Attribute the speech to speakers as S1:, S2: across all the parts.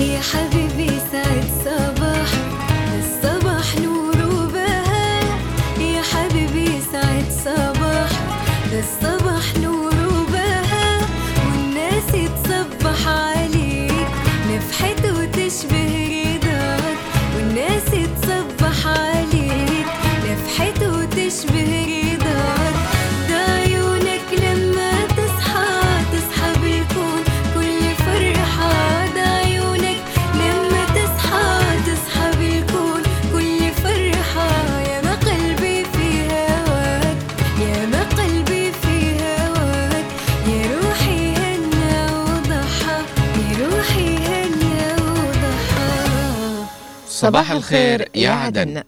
S1: يا حبيبي صباح
S2: الخير يا عدن.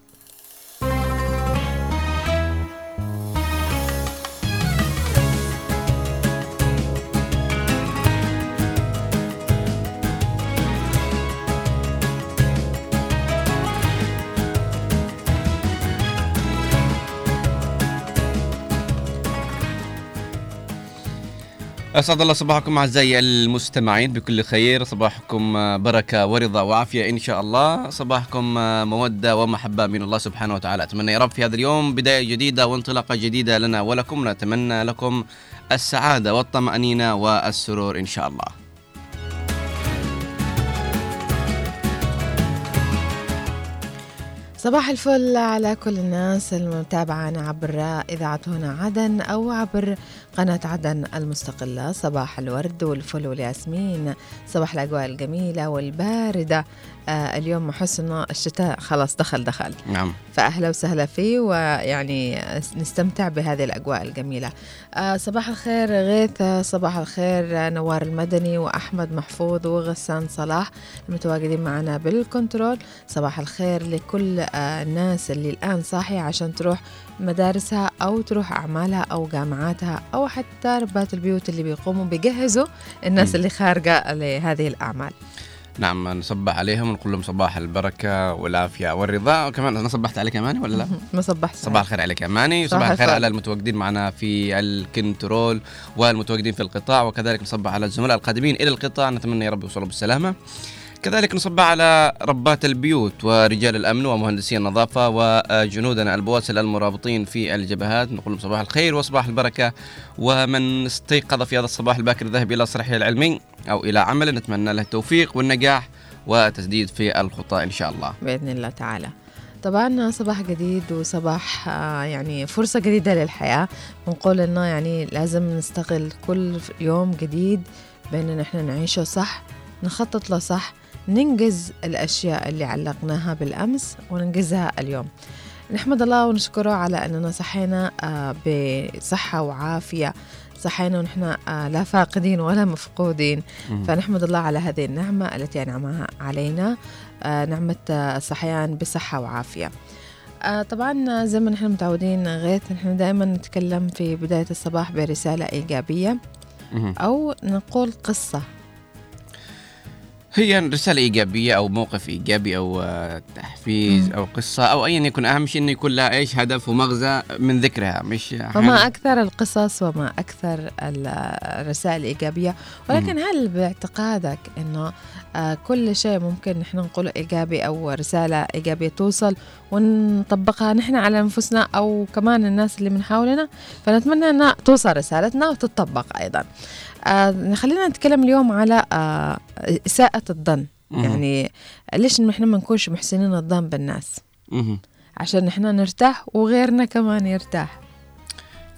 S2: أسعد الله صباحكم أعزائي المستمعين بكل خير. صباحكم بركة ورضا وعافية إن شاء الله. صباحكم مودة ومحبة من الله سبحانه وتعالى. أتمنى يا رب في هذا اليوم بداية جديدة وانطلاقة جديدة لنا ولكم. نتمنى لكم السعادة والطمأنينة والسرور إن شاء الله.
S3: صباح الفل على كل الناس المتابعة عبر إذاعة هنا عدن أو عبر قناة عدن المستقلة. صباح الورد والفل والياسمين. صباح الأجواء الجميلة والباردة. آه اليوم أحس إنه الشتاء. خلاص دخل دخل.
S2: نعم.
S3: فأهلا وسهلا فيه ويعني نستمتع بهذه الأجواء الجميلة. آه صباح الخير غيث صباح الخير نوار المدني وأحمد محفوظ وغسان صلاح المتواجدين معنا بالكنترول. صباح الخير لكل آه الناس اللي الآن صاحية عشان تروح مدارسها أو تروح أعمالها أو جامعاتها أو حتى ربات البيوت اللي بيقوموا بيجهزوا الناس. اللي خارجة لهذه الأعمال.
S2: نعم نصبح عليهم ونقول لهم صباح البركة والعافية والرضا وكمان أنا صبحت عليك أماني ولا لا؟
S3: ما صبحت
S2: صباح الخير عليك أماني
S3: صباح
S2: صباح الخير. على المتواجدين معنا في الكنترول والمتواجدين في القطاع وكذلك نصبح على الزملاء القادمين إلى القطاع نتمنى يا رب يوصلوا بالسلامة كذلك نصبح على ربات البيوت ورجال الأمن ومهندسي النظافة وجنودنا البواسل المرابطين في الجبهات. نقول لهم صباح الخير وصباح البركة. ومن استيقظ في هذا الصباح الباكر الذهب إلى صرحه العلمي أو إلى عمله نتمنى له التوفيق والنجاح وتسديد في الخطى إن شاء الله.
S3: بإذن الله تعالى. طبعا صباح جديد وصباح آه، يعني فرصة جديدة للحياة. بنقول إنه يعني لازم نستغل كل يوم جديد بأن نحن نعيشه صح نخطط له صح ننجز الأشياء اللي علقناها بالأمس وننجزها اليوم. نحمد الله ونشكره على أننا صحينا آه، بصحة وعافية. صحينا ونحن آه، لا فاقدين ولا مفقودين. فنحمد الله على هذه النعمة التي أنعمها علينا آه، نعمة الصحيان بصحة وعافية. طبعا زي ما نحن متعودين غيث نحن دائما نتكلم في بداية الصباح برسالة إيجابية. أو نقول قصة.
S2: هي رسالة إيجابية أو موقف إيجابي أو آه، تحفيز. أو قصة أو أيا يكن. أهم شيء إنه يكون لها إيش؟ هدف ومغزى من ذكرها مش
S3: وما أكثر القصص وما أكثر ال- الرسائل الإيجابية ولكن هل باعتقادك أنه آه، كل شيء ممكن نحن نقوله إيجابي أو رسالة إيجابية توصل ونطبقها نحن على أنفسنا أو كمان الناس اللي من حولنا؟ فنتمنى أن توصل رسالتنا وتطبق أيضا. آه، خلينا نتكلم اليوم على آه، إساءة الظن. يعني ليش نحن ما نكونش محسنين الظن بالناس. عشان نحن نرتاح وغيرنا كمان يرتاح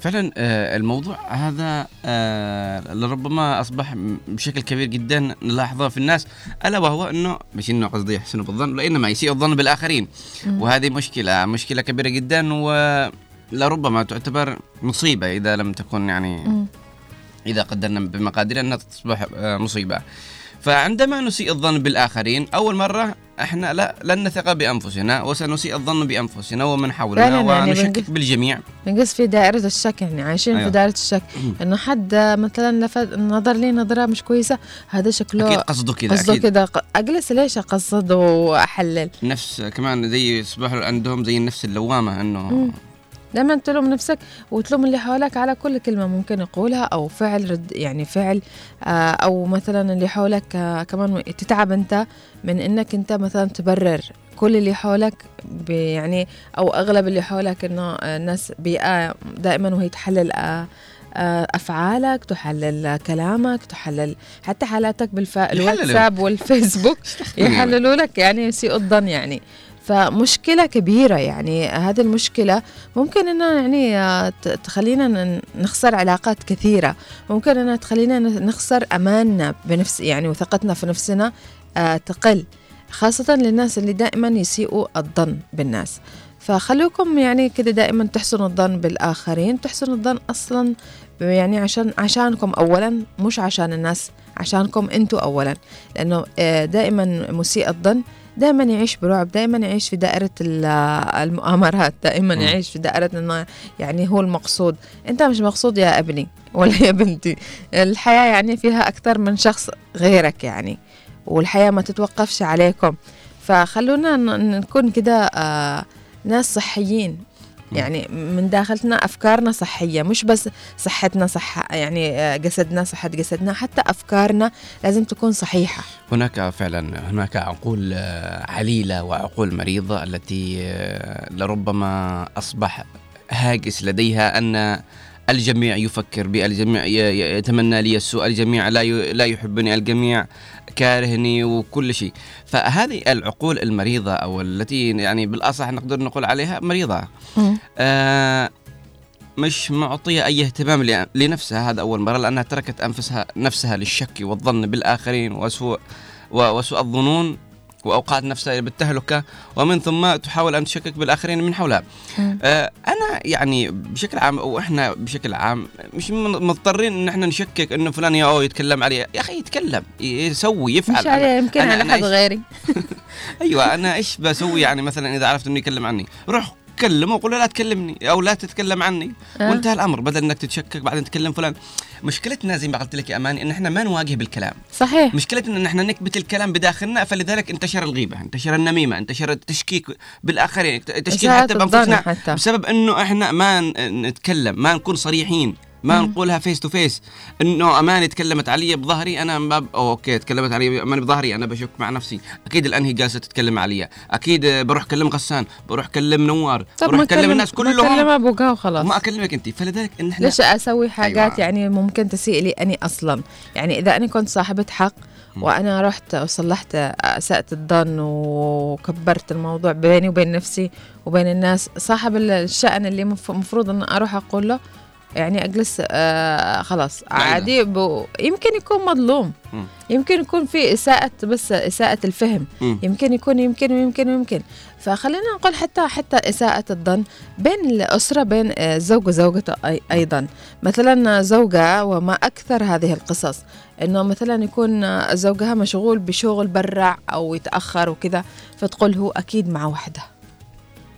S2: فعلا آه، الموضوع هذا آه، لربما أصبح م- بشكل كبير جدا نلاحظه في الناس ألا وهو أنه مش أنه قصدي يحسنوا بالظن وإنما يسيء الظن بالآخرين
S3: مم.
S2: وهذه مشكلة مشكلة كبيرة جدا ولربما تعتبر مصيبة إذا لم تكن يعني. إذا قدرنا بمقادير أنها تصبح آه، مصيبة فعندما نسيء الظن بالآخرين أول مرة إحنا لا لن نثق بأنفسنا وسنسيء الظن بأنفسنا ومن حولنا
S3: يعني
S2: ونشكك
S3: بنقف-
S2: بالجميع
S3: بنقص في دائرة الشك يعني عايشين
S2: أيوة.
S3: في دائرة الشك. إنه حد مثلا لفت نظر لي نظرة مش كويسة هذا شكله
S2: أكيد قصده كذا
S3: قصده ق- أجلس ليش اقصد وأحلل
S2: نفس كمان زي يصبحوا عندهم زي النفس اللوامة أنه
S3: مم. دائما تلوم نفسك وتلوم اللي حولك على كل كلمة ممكن يقولها أو فعل رد يعني فعل آه، أو مثلا اللي حولك آه، كمان تتعب أنت من إنك أنت مثلا تبرر كل اللي حولك يعني أو أغلب اللي حولك إنه آه، الناس بيئة دائما وهي تحلل أفعالك تحلل كلامك تحلل حتى حالاتك بالفا...
S2: يحللوا.
S3: الواتساب والفيسبوك يحللوا لك يعني يسيئوا الظن يعني فمشكلة كبيرة يعني هذه المشكلة ممكن انها يعني آه، تخلينا نخسر علاقات كثيرة. ممكن انها تخلينا نخسر أماننا بنفس يعني وثقتنا في نفسنا آه، تقل خاصة للناس اللي دائما يسيئوا الظن بالناس. فخلوكم يعني كده دائما تحسنوا الظن بالآخرين تحسنوا الظن أصلا يعني عشان عشانكم أولا مش عشان الناس عشانكم أنتوا أولا. لأنه آه، دائما مسيء الظن دائما يعيش برعب دائما يعيش في دائرة ال- المؤامرات دائما. يعيش في دائرة إنه يعني هو المقصود. أنت مش مقصود يا أبني ولا يا بنتي. الحياة يعني فيها أكثر من شخص غيرك يعني والحياة ما تتوقفش عليكم. فخلونا نكون كده آه ناس صحيين. يعني من داخلنا أفكارنا صحية مش بس صحتنا صح يعني آه، جسدنا صحة جسدنا حتى أفكارنا لازم تكون صحيحة.
S2: هناك فعلا هناك عقول آه، عليلة وعقول مريضة التي آه، لربما أصبح هاجس لديها أن الجميع يفكر بي الجميع يتمنى لي السوء الجميع لا لا يحبني الجميع كارهني وكل شيء. فهذه العقول المريضة أو التي يعني بالأصح نقدر نقول عليها مريضة. آه مش معطية أي اهتمام لنفسها. هذا أول مرة لأنها تركت أنفسها نفسها للشك والظن بالآخرين وسوء وسوء الظنون. وأوقعت نفسها بالتهلكة ومن ثم تحاول أن تشكك بالآخرين من حولها. آه أنا يعني بشكل عام وإحنا بشكل عام مش مضطرين إن إحنا نشكك إنه فلان يا أو يتكلم علي. يا أخي يتكلم يسوي يفعل.
S3: مش عليه يمكن على حد غيري.
S2: أيوه أنا إيش بسوي يعني مثلا إذا عرفت إنه يتكلم عني؟ روح. كلمه وقول له لا تكلمني أو لا تتكلم عني.
S3: آه.
S2: وانتهى الأمر. بدل إنك تتشكك بعدين تكلم فلان. مشكلتنا زي ما قلت لك يا اماني إن إحنا ما نواجه بالكلام.
S3: صحيح.
S2: مشكلتنا إن إحنا نكبت الكلام بداخلنا فلذلك انتشر الغيبة انتشر النميمة انتشر التشكيك بالآخرين تشكيك حتى بأنفسنا
S3: حتى.
S2: بسبب إنه إحنا ما نتكلم ما نكون صريحين. ما
S3: مم.
S2: نقولها face to face إنه أماني تكلمت علي بظهري أنا ما ب... أو okay تكلمت علي أماني بظهري أنا بشك مع نفسي أكيد لأن هي جالسة تتكلم علي أكيد بروح أكلم غسان بروح أكلم نوار بروح أكلم الناس
S3: ما
S2: كلهم
S3: كلم أبوك وخلاص
S2: وما أكلمك انت فلذلك إن إحنا
S3: ليش أسوي حاجات
S2: أيوة.
S3: أيوة. يعني ممكن تسيء لي أني أصلا يعني إذا أنا كنت صاحبة حق. وأنا رحت وصلحت أسأت الظن وكبرت الموضوع بيني وبين نفسي وبين الناس صاحب الشأن اللي المفروض إن أروح أقول له يعني أجلس آه خلاص. عادي ب... يمكن يكون مظلوم.
S2: م.
S3: يمكن يكون في إساءة بس إساءة الفهم. يمكن يكون يمكن ويمكن ويمكن فخلينا نقول حتى حتى إساءة الظن بين الأسرة بين آه، الزوج وزوجته أي- أيضا. مثلا زوجة وما أكثر هذه القصص إنه مثلا يكون آه، زوجها مشغول بشغل برع أو يتأخر وكذا فتقول هو أكيد مع وحدة.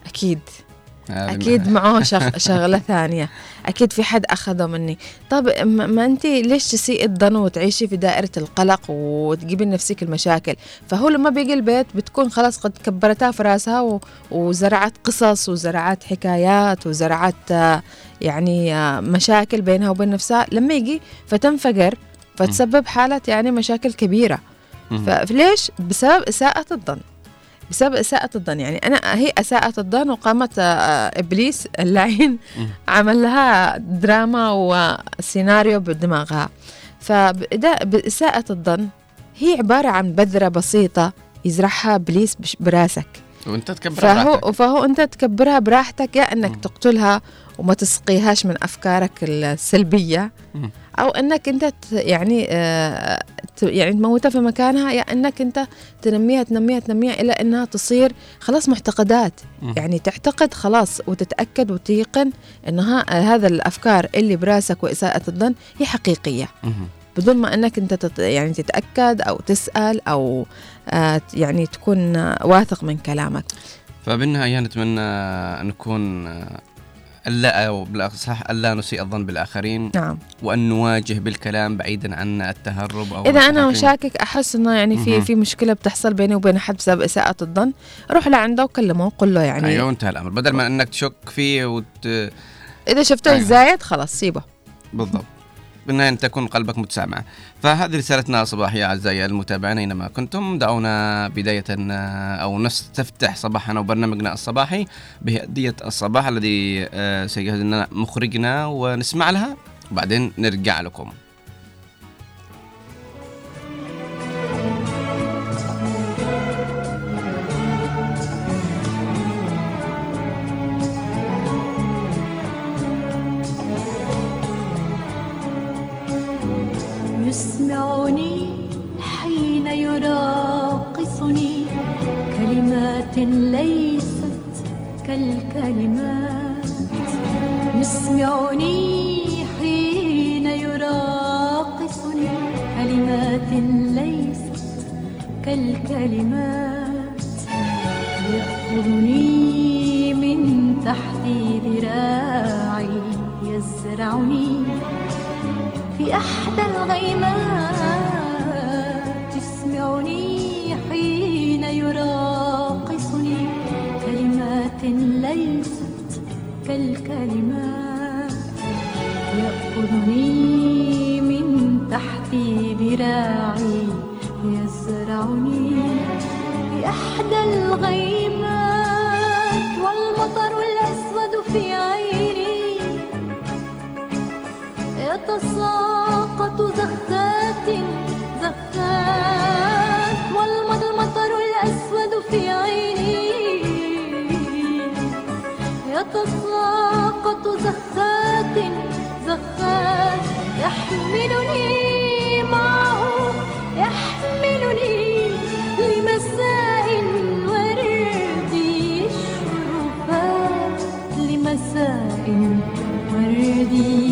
S3: أكيد. أكيد معه شغ... شغلة ثانية. أكيد في حد أخذه مني. طب ما ما أنت ليش تسيء الظن وتعيشي في دائرة القلق وتجيبي لنفسك المشاكل؟ فهو لما بيجي البيت بتكون خلاص قد كبرتها في راسها و... وزرعت قصص وزرعت حكايات وزرعت آه، يعني آه، مشاكل بينها وبين نفسها. لما يجي فتنفجر فتسبب حالة يعني مشاكل كبيرة.
S2: مم.
S3: فليش؟ بسبب إساءة الظن. بسبب إساءة الظن يعني أنا هي أساءت الظن وقامت آه، آه، إبليس اللعين. عمل لها دراما وسيناريو بدماغها فبإدا- بإساءة الظن هي عبارة عن بذرة بسيطة يزرعها إبليس براسك
S2: وأنت تكبر
S3: فهو
S2: براحتك.
S3: فهو أنت تكبرها براحتك يا أنك
S2: مم.
S3: تقتلها وما تسقيهاش من أفكارك السلبية
S2: مم.
S3: أو إنك أنت يعني آه يعني تموتها في مكانها يا إنك أنت تنميها تنميها تنميها إلى إنها تصير خلاص معتقدات. يعني تعتقد خلاص وتتأكد وتيقن إنها هذا الأفكار اللي براسك وإساءة الظن هي
S2: حقيقية.
S3: بدون ما إنك أنت تت يعني تتأكد أو تسأل أو آه يعني تكون آه، واثق من كلامك
S2: فبالنهاية نتمنى أن نكون آه، ألا أو بالأصح ألا نسيء الظن بالآخرين
S3: نعم
S2: وأن نواجه بالكلام بعيدا عن التهرب أو
S3: إذا أنا
S2: التحكم.
S3: مشاكك أحس إنه يعني في. في مشكلة بتحصل بيني وبين حد بسبب إساءة الظن روح لعنده وكلمه وقول له يعني
S2: أيوه انتهى الأمر بدل ما أنك تشك فيه وت...
S3: إذا شفته
S2: أيوة.
S3: زايد خلاص سيبه
S2: بالضبط بالنهاية أن تكون قلبك متسع معه فهذه رسالتنا صباحية أعزائي المتابعين أينما كنتم دعونا بداية آه، أو نستفتح صباحنا وبرنامجنا الصباحي بهدية الصباح الذي آه، سيجهز لنا مخرجنا ونسمع لها. وبعدين نرجع لكم.
S1: كالكلمات يأخذني من تحت ذراعي يزرعني في أحدى الغيمات. تسمعني حين يراقصني كلمات ليست كالكلمات. يأخذني من تحت ذراعي يزرعني في أحدى الغيمات والمطر الأسود في عيني. يتساقط زخات زخات والمطر الأسود في عيني. يتساقط زخات زخات يحملني You.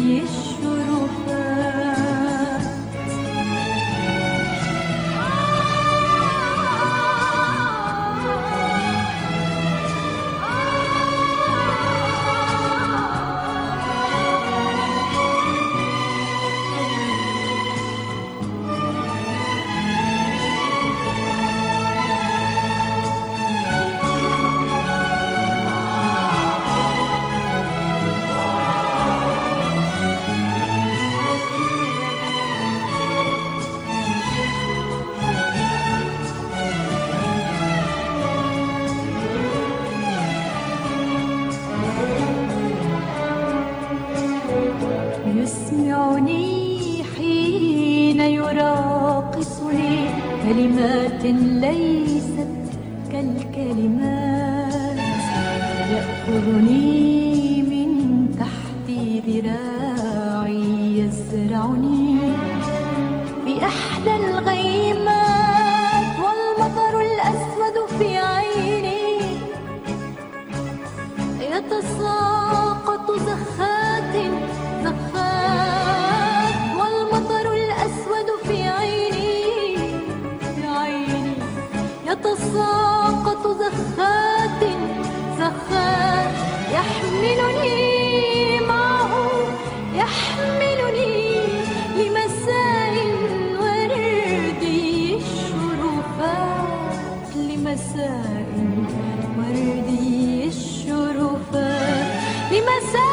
S1: 你们谁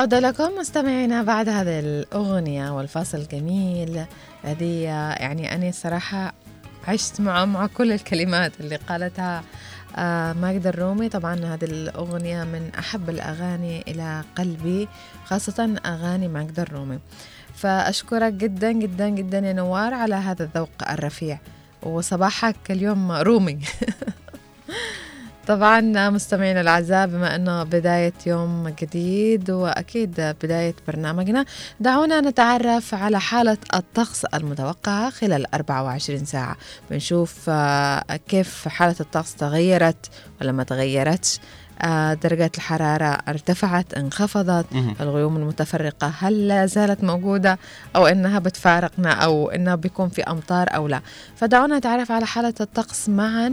S3: عودة لكم مستمعينا بعد هذه الأغنية والفاصل الجميل. الذي يعني أنا صراحة عشت مع مع كل الكلمات اللي قالتها آه ماجدة الرومي. طبعا هذه الأغنية من أحب الأغاني إلى قلبي خاصة أغاني ماجدة الرومي. فأشكرك جدا جدا جدا يا نوار على هذا الذوق الرفيع. وصباحك اليوم رومي. طبعا مستمعينا الأعزاء بما إنه بداية يوم جديد وأكيد بداية برنامجنا دعونا نتعرف على حالة الطقس المتوقعة خلال 24 ساعة. بنشوف آه، كيف حالة الطقس تغيرت ولا ما تغيرتش. آه، درجات الحرارة ارتفعت انخفضت. الغيوم المتفرقة هل لا زالت موجودة أو إنها بتفارقنا أو إنها بيكون في أمطار أو لا؟ فدعونا نتعرف على حالة الطقس معا.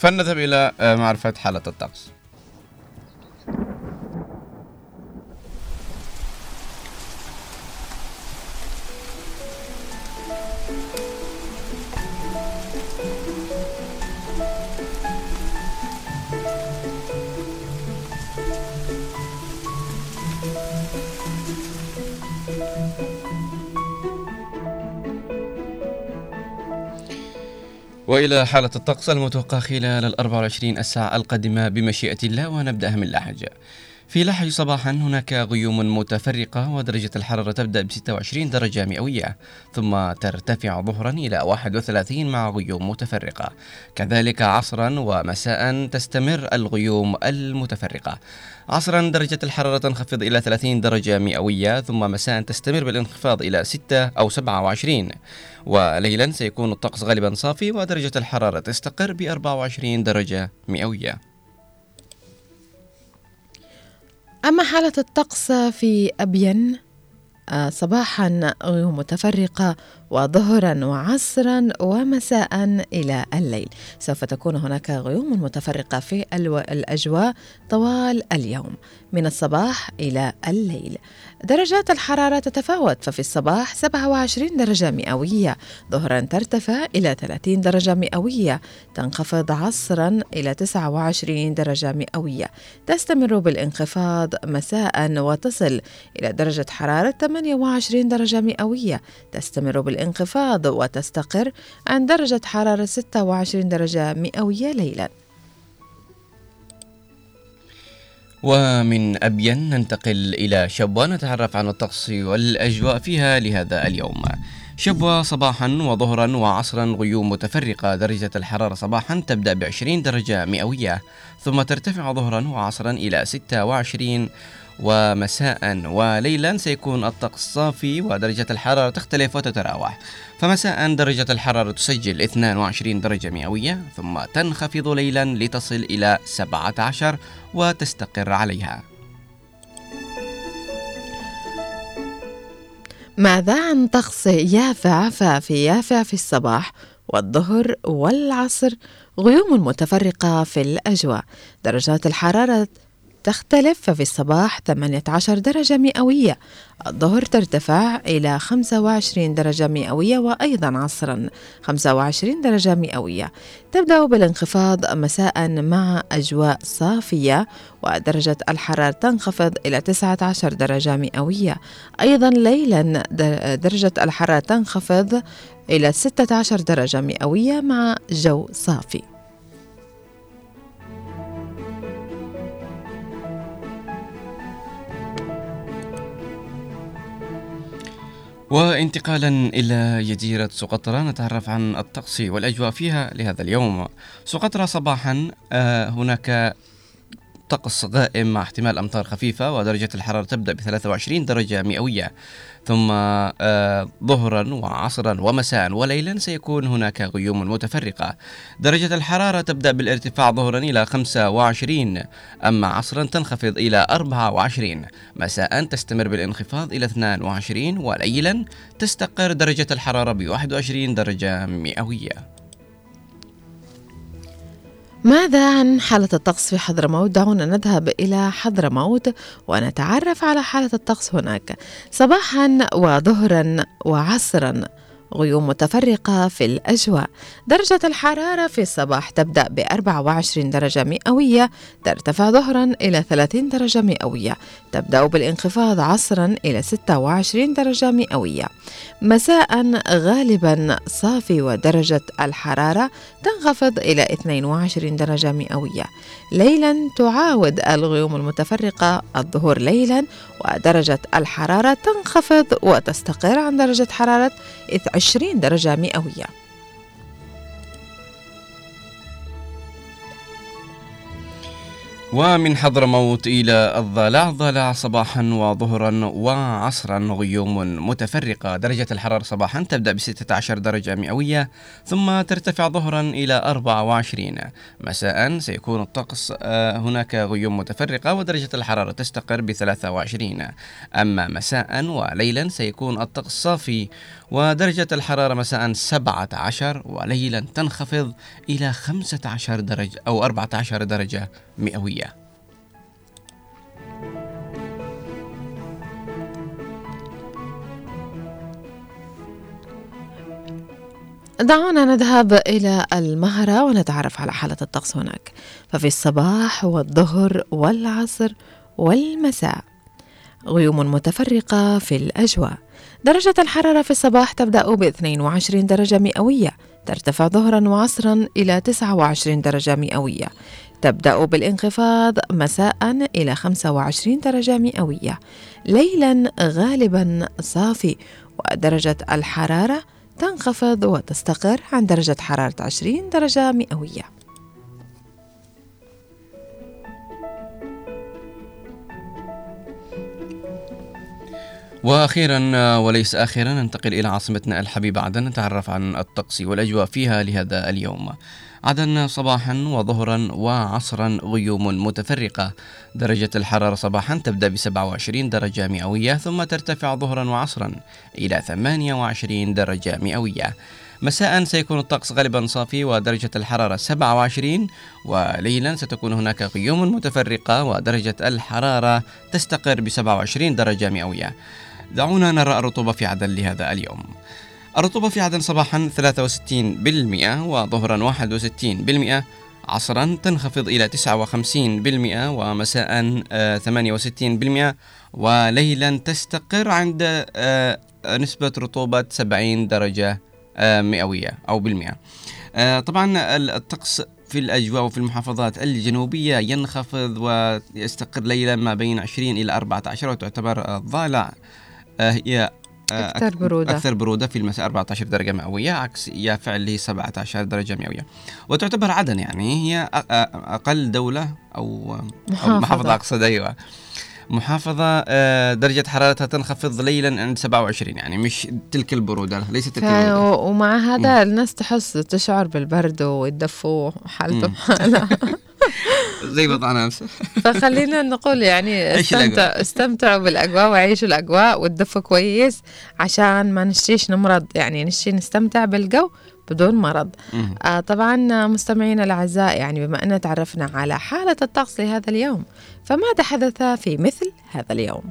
S2: فلنذهب إلى آه، معرفة حالة الطقس. وإلى حالة الطقس المتوقع خلال ال 24 الساعة القادمة بمشيئة الله ونبدأها من لحج. في لحج صباحا هناك غيوم متفرقة ودرجة الحرارة تبدأ ب 26 درجة مئوية ثم ترتفع ظهرا إلى 31 مع غيوم متفرقة. كذلك عصرا ومساء تستمر الغيوم المتفرقة. عصرا درجة الحرارة تنخفض إلى 30 درجة مئوية ثم مساء تستمر بالانخفاض إلى 6 أو 27 وليلا سيكون الطقس غالبا صافي ودرجة الحرارة تستقر ب 24 درجة مئوية.
S3: أما حالة الطقس في أبين آه، صباحا غيوم متفرقة وظهرا وعصرا ومساء إلى الليل. سوف تكون هناك غيوم متفرقة في الأجواء طوال اليوم من الصباح إلى الليل. درجات الحرارة تتفاوت ففي الصباح 27 درجة مئوية ظهرا ترتفع إلى 30 درجة مئوية تنخفض عصرا إلى 29 درجة مئوية. تستمر بالانخفاض مساء وتصل إلى درجة حرارة 28 درجة مئوية. تستمر بالانخفاض وتستقر عند درجة حرارة 26 درجة مئوية ليلاً.
S2: ومن أبين ننتقل إلى شبوة نتعرف عن الطقس والأجواء فيها لهذا اليوم. شبوة صباحا وظهرا وعصرا غيوم متفرقة درجة الحرارة صباحا تبدأ ب 20 درجة مئوية ثم ترتفع ظهرا وعصرا إلى 26 ومساء وليلا سيكون الطقس صافي ودرجة الحرارة تختلف وتتراوح. فمساء درجة الحرارة تسجل 22 درجة مئوية ثم تنخفض ليلا لتصل إلى 17 وتستقر عليها.
S3: ماذا عن طقس يافع؟ ففي يافع في الصباح والظهر والعصر غيوم متفرقة في الأجواء. درجات الحرارة تختلف ففي الصباح 18 درجة مئوية الظهر ترتفع إلى 25 درجة مئوية وأيضا عصرا 25 درجة مئوية. تبدأ بالانخفاض مساء مع أجواء صافية ودرجة الحرارة تنخفض إلى 19 درجة مئوية. أيضا ليلا در- درجة الحرارة تنخفض إلى 16 درجة مئوية مع جو صافي.
S2: وانتقالا إلى جزيرة سقطرى نتعرف عن الطقس والأجواء فيها لهذا اليوم. سقطرى صباحا آه، هناك طقس غائم مع احتمال أمطار خفيفة ودرجة الحرارة تبدأ ب 23 درجة مئوية. ثم آه، ظهرا وعصرا ومساء وليلا سيكون هناك غيوم متفرقة. درجة الحرارة تبدأ بالارتفاع ظهرا إلى 25 أما عصرا تنخفض إلى 24 مساء تستمر بالانخفاض إلى 22 وليلا تستقر درجة الحرارة ب 21 درجة مئوية.
S3: ماذا عن حالة الطقس في حضرموت؟ دعونا نذهب إلى حضرموت ونتعرف على حالة الطقس هناك صباحا وظهرا وعصرا غيوم متفرقة في الأجواء. درجة الحرارة في الصباح تبدأ ب 24 درجة مئوية ترتفع ظهرا إلى 30 درجة مئوية. تبدأ بالانخفاض عصرا إلى 26 درجة مئوية. مساء غالبا صافي ودرجة الحرارة تنخفض إلى 22 درجة مئوية. ليلا تعاود الغيوم المتفرقة الظهور ليلا ودرجة الحرارة تنخفض وتستقر عن درجة حرارة 20 درجة مئوية.
S2: ومن حضرموت إلى الضلع ضلع صباحا وظهرا وعصرا غيوم متفرقة. درجة الحرارة صباحا تبدأ ب 16 درجة مئوية ثم ترتفع ظهرا إلى 24 مساء سيكون الطقس آه، هناك غيوم متفرقة ودرجة الحرارة تستقر ب 23 أما مساء وليلا سيكون الطقس صافي ودرجة الحرارة مساء 17 وليلا تنخفض إلى 15 درجة أو 14 درجة مئوية.
S3: دعونا نذهب إلى المهرة ونتعرف على حالة الطقس هناك. ففي الصباح والظهر والعصر والمساء غيوم متفرقة في الأجواء. درجة الحرارة في الصباح تبدأ ب 22 درجة مئوية ترتفع ظهرا وعصرا إلى 29 درجة مئوية. تبدأ بالانخفاض مساء إلى 25 درجة مئوية. ليلا غالبا صافي ودرجة الحرارة تنخفض وتستقر عن درجة حرارة 20 درجة مئوية.
S2: وأخيرا وليس أخيرا ننتقل إلى عاصمتنا الحبيبة عدن نتعرف عن الطقس والأجواء فيها لهذا اليوم. عدن صباحا وظهرا وعصرا غيوم متفرقة. درجة الحرارة صباحا تبدأ ب 27 درجة مئوية ثم ترتفع ظهرا وعصرا إلى 28 درجة مئوية. مساء سيكون الطقس غالبا صافي ودرجة الحرارة 27 وليلا ستكون هناك غيوم متفرقة ودرجة الحرارة تستقر ب 27 درجة مئوية. دعونا نرى الرطوبة في عدن لهذا اليوم. الرطوبة في عدن صباحا 63% وظهرا 61% عصرا تنخفض إلى 59% ومساء آه، 68% وليلا تستقر عند آه، نسبة رطوبة 70 درجة آه، مئوية أو بالمئة. آه، طبعا الطقس في الأجواء وفي المحافظات الجنوبية ينخفض ويستقر ليلا ما بين 20 إلى 14 وتعتبر الضالع آه، هي آه،
S3: أكثر برودة.
S2: أكثر برودة في المساء 14 درجة مئوية عكس يافع اللي هي 17 درجة مئوية وتعتبر عدن يعني هي أقل دولة أو أو
S3: محافظة.
S2: محافظة أقصد أيوة محافظة آه، درجة حرارتها تنخفض ليلا عند 27 يعني مش تلك البرودة ليست. تلك البرودة
S3: ومع هذا الناس تحس تشعر بالبرد ويتدفوا حالتهم
S2: مم. زي وضعنا أمس
S3: فخلينا نقول يعني استمتع. استمتعوا بالأجواء وعيشوا الأجواء وتدفوا كويس عشان ما نشتيش نمرض يعني نشتي نستمتع بالجو بدون مرض. آه طبعا مستمعينا الأعزاء يعني بما أن تعرفنا على حالة الطقس لهذا اليوم فماذا حدث في مثل هذا اليوم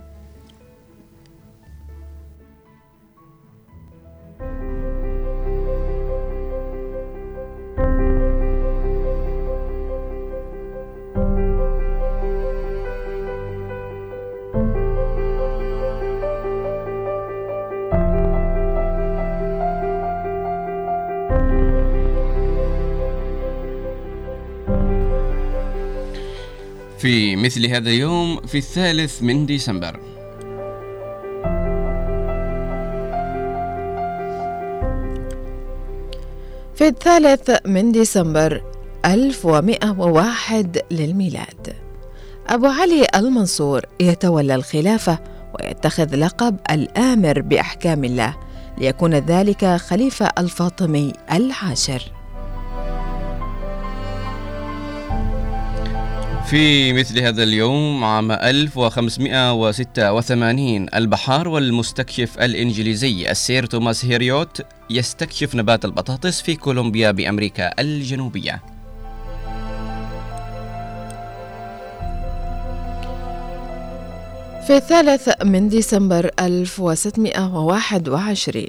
S2: في مثل هذا اليوم في الثالث من ديسمبر.
S3: في الثالث من ديسمبر 1101 للميلاد. أبو علي المنصور يتولى الخلافة ويتخذ لقب الآمر بأحكام الله ليكون ذلك خليفة الفاطمي العاشر.
S2: في مثل هذا اليوم عام 1586 البحار والمستكشف الإنجليزي السير توماس هيريوت يستكشف نبات البطاطس في كولومبيا بأمريكا الجنوبية.
S3: في الثالث من ديسمبر 1621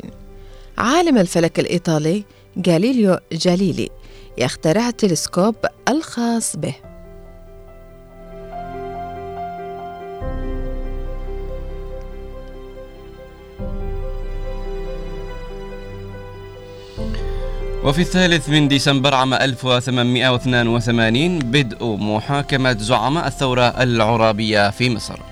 S3: عالم الفلك الإيطالي جاليليو جاليلي يخترع التلسكوب الخاص به.
S2: وفي الثالث من ديسمبر عام 1882 بدء محاكمة زعماء الثورة العرابية في مصر.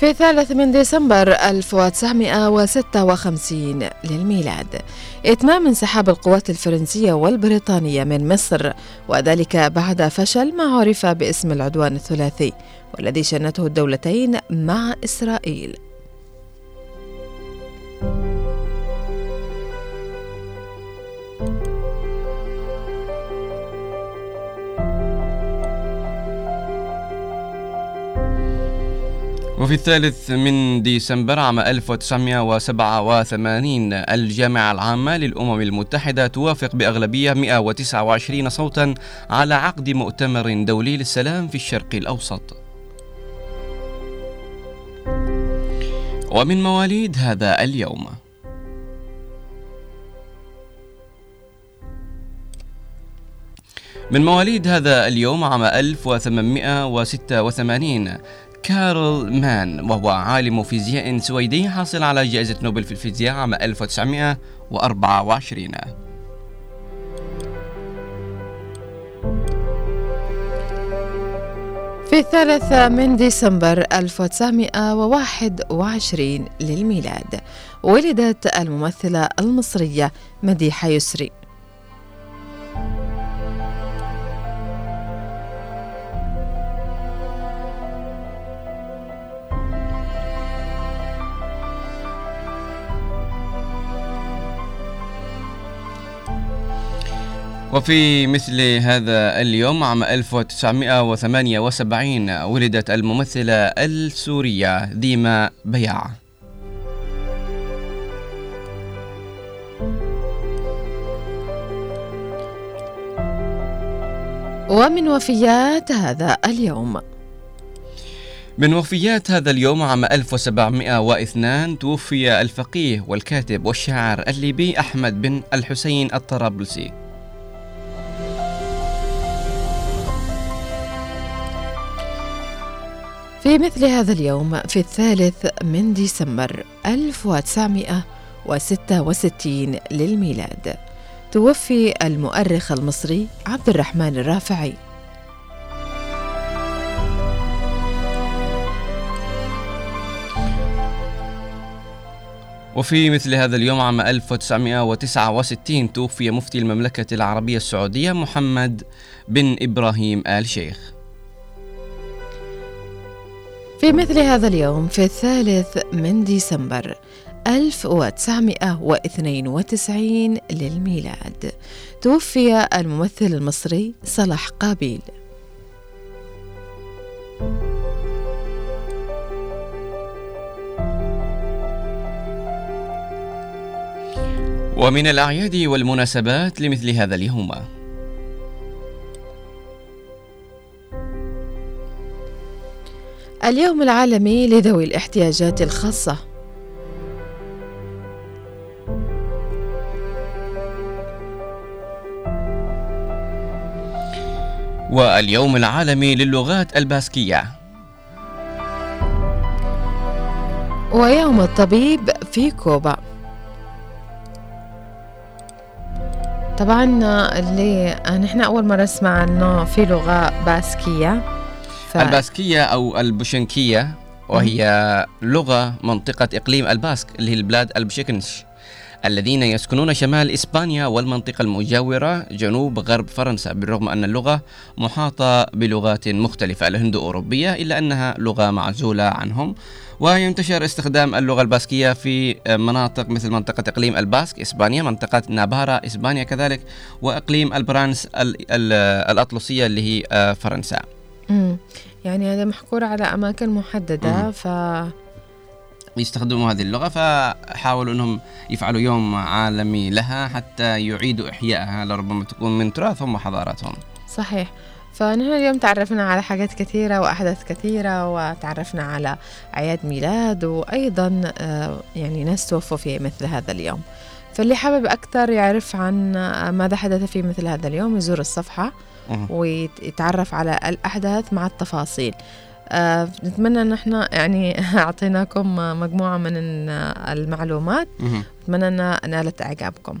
S3: في الثالث من ديسمبر 1956 للميلاد. إتمام انسحاب القوات الفرنسية والبريطانية من مصر وذلك بعد فشل ما عرف باسم العدوان الثلاثي والذي شنته الدولتين مع إسرائيل.
S2: وفي الثالث من ديسمبر عام 1987 الجامعة العامة للأمم المتحدة توافق بأغلبية 129 صوتا على عقد مؤتمر دولي للسلام في الشرق الأوسط. ومن مواليد هذا اليوم. من مواليد هذا اليوم عام 1886 كارل مان وهو عالم فيزياء سويدي حاصل على جائزة نوبل في الفيزياء عام 1924
S3: في الثالث من ديسمبر 1921 للميلاد ولدت الممثلة المصرية مديحة يسري.
S2: وفي مثل هذا اليوم عام 1978 ولدت الممثلة السورية ديما بياع.
S3: ومن وفيات هذا اليوم.
S2: من وفيات هذا اليوم عام 1702 توفي الفقيه والكاتب والشاعر الليبي أحمد بن الحسين الطرابلسي.
S3: في مثل هذا اليوم في الثالث من ديسمبر 1966 للميلاد. توفي المؤرخ المصري عبد الرحمن الرافعي.
S2: وفي مثل هذا اليوم عام 1969 توفي مفتي المملكة العربية السعودية محمد بن إبراهيم آل شيخ.
S3: في مثل هذا اليوم في الثالث من ديسمبر 1992 للميلاد توفي الممثل المصري صلاح قابيل.
S2: ومن الأعياد والمناسبات لمثل هذا اليوم
S3: اليوم العالمي لذوي الاحتياجات الخاصة.
S2: واليوم العالمي للغات الباسكية.
S3: ويوم الطبيب في كوبا. طبعا اللي نحن أول مرة نسمع أنه في لغة باسكية.
S2: الباسكية أو البشكنشية وهي لغة منطقة إقليم الباسك اللي هي البلاد البشكنش الذين يسكنون شمال إسبانيا والمنطقة المجاورة جنوب غرب فرنسا بالرغم أن اللغة محاطة بلغات مختلفة الهندو أوروبية إلا أنها لغة معزولة عنهم. وينتشر استخدام اللغة الباسكية في مناطق مثل منطقة إقليم الباسك إسبانيا منطقة نابارا إسبانيا كذلك وإقليم البرانس الأطلسية اللي هي آه،
S3: يعني هذا محكور على أماكن محددة ف
S2: يستخدموا هذه اللغة فحاولوا أنهم يفعلوا يوم عالمي لها حتى يعيدوا إحيائها لربما تكون من تراثهم وحضاراتهم.
S3: صحيح. فنحن اليوم تعرفنا على حاجات كثيرة وأحداث كثيرة وتعرفنا على أعياد ميلاد وأيضا آه، يعني ناس توفوا في مثل هذا اليوم. فاللي حابب أكثر يعرف عن آه، ماذا حدث في مثل هذا اليوم يزور الصفحة. ويتعرف على الأحداث مع التفاصيل. آه، نتمنى إن إحنا يعني أعطيناكم مجموعة من المعلومات.
S2: مهم.
S3: اتمنى إنها نالت إعجابكم.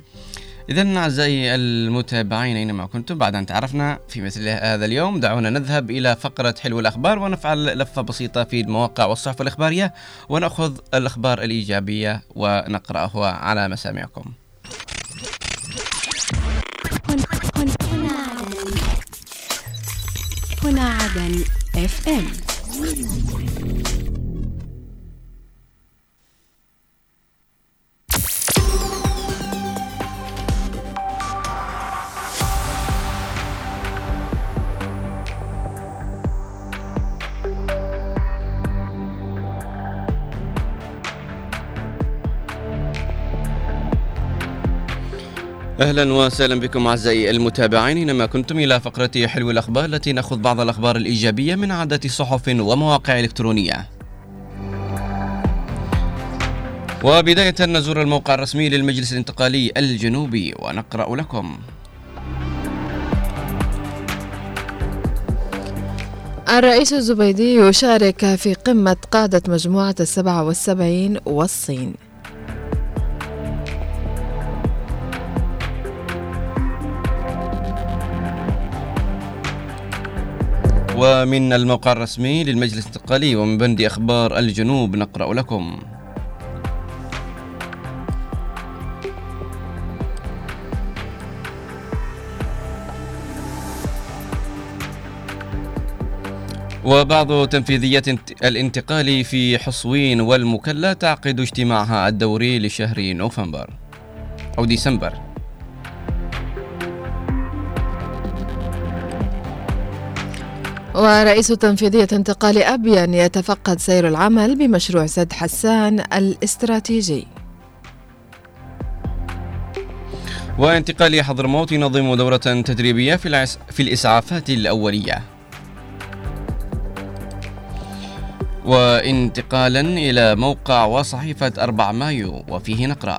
S2: إذا أعزائي المتابعين أينما كنتم بعد أن تعرفنا في مثل هذا اليوم دعونا نذهب إلى فقرة حلو الأخبار ونفعل لفة بسيطة في المواقع والصحف الإخبارية ونأخذ الأخبار الإيجابية ونقرأها على مسامعكم.
S4: هنا عدن اف ام
S2: أهلا وسهلا بكم أعزائي المتابعين اينما كنتم إلى فقرة حلو الأخبار التي ناخذ بعض الأخبار الإيجابية من عدة صحف ومواقع إلكترونية. وبداية نزور الموقع الرسمي للمجلس الانتقالي الجنوبي ونقرأ لكم.
S3: الرئيس الزبيدي يشارك في قمة قادة مجموعة السبعة والسبعين والصين
S2: ومن الموقع الرسمي للمجلس الانتقالي ومن بند أخبار الجنوب نقرأ لكم. وبعض تنفيذيات انت- الانتقال في حصوين والمكلا تعقد اجتماعها الدوري لشهر نوفمبر أو ديسمبر
S3: ورئيس تنفيذية انتقال أبين يتفقد سير العمل بمشروع سد حسان الاستراتيجي.
S2: وانتقال حضرموت ينظم دورة تدريبية في, العس في الإسعافات الأولية. وانتقالا إلى موقع وصحيفة 4 مايو وفيه نقرأ.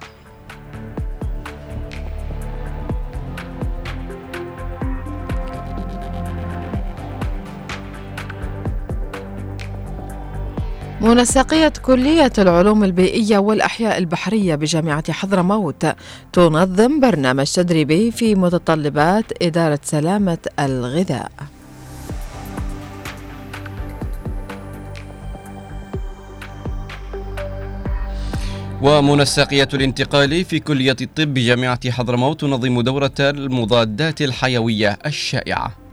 S3: منسقية كلية العلوم البيئية والأحياء البحرية بجامعة حضرموت. تنظم برنامج تدريبي في متطلبات إدارة سلامة الغذاء.
S2: ومنسقية الانتقال في كلية الطب بجامعة حضرموت تنظم دورة المضادات الحيوية الشائعة.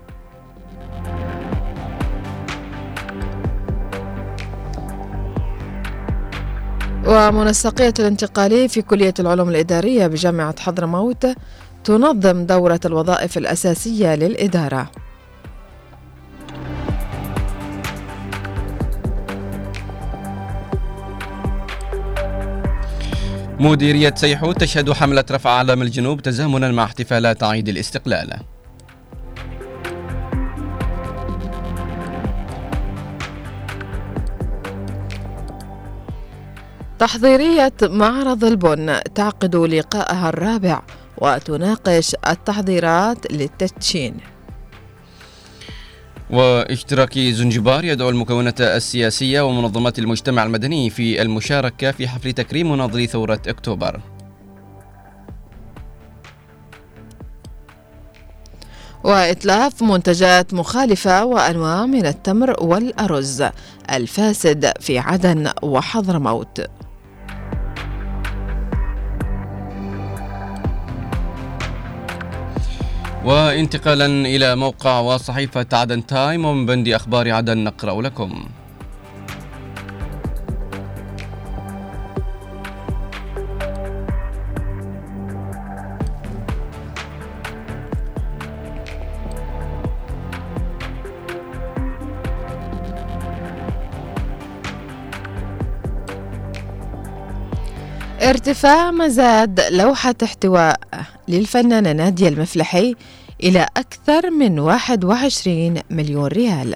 S3: ومنسقية الانتقالي في كلية العلوم الإدارية بجامعة حضرموت تنظم دورة الوظائف الأساسية للإدارة.
S2: مديرية سيحوت تشهد حملة رفع علم الجنوب تزامنا مع احتفالات عيد الاستقلال.
S3: تحضيرية معرض البن تعقد لقاءها الرابع وتناقش التحضيرات للتدشين.
S2: واشتراكي زنجبار يدعو المكونات السياسية ومنظمات المجتمع المدني في المشاركة في حفل تكريم مناضلي ثورة أكتوبر.
S3: وإتلاف منتجات مخالفة وأنواع من التمر والأرز الفاسد في عدن وحضرموت.
S2: وانتقالا إلى موقع وصحيفة عدن تايم ومن بند أخبار عدن نقرأ لكم.
S3: ارتفاع مزاد لوحة احتواء للفنانة نادية المفلحي إلى أكثر من 21 مليون ريال.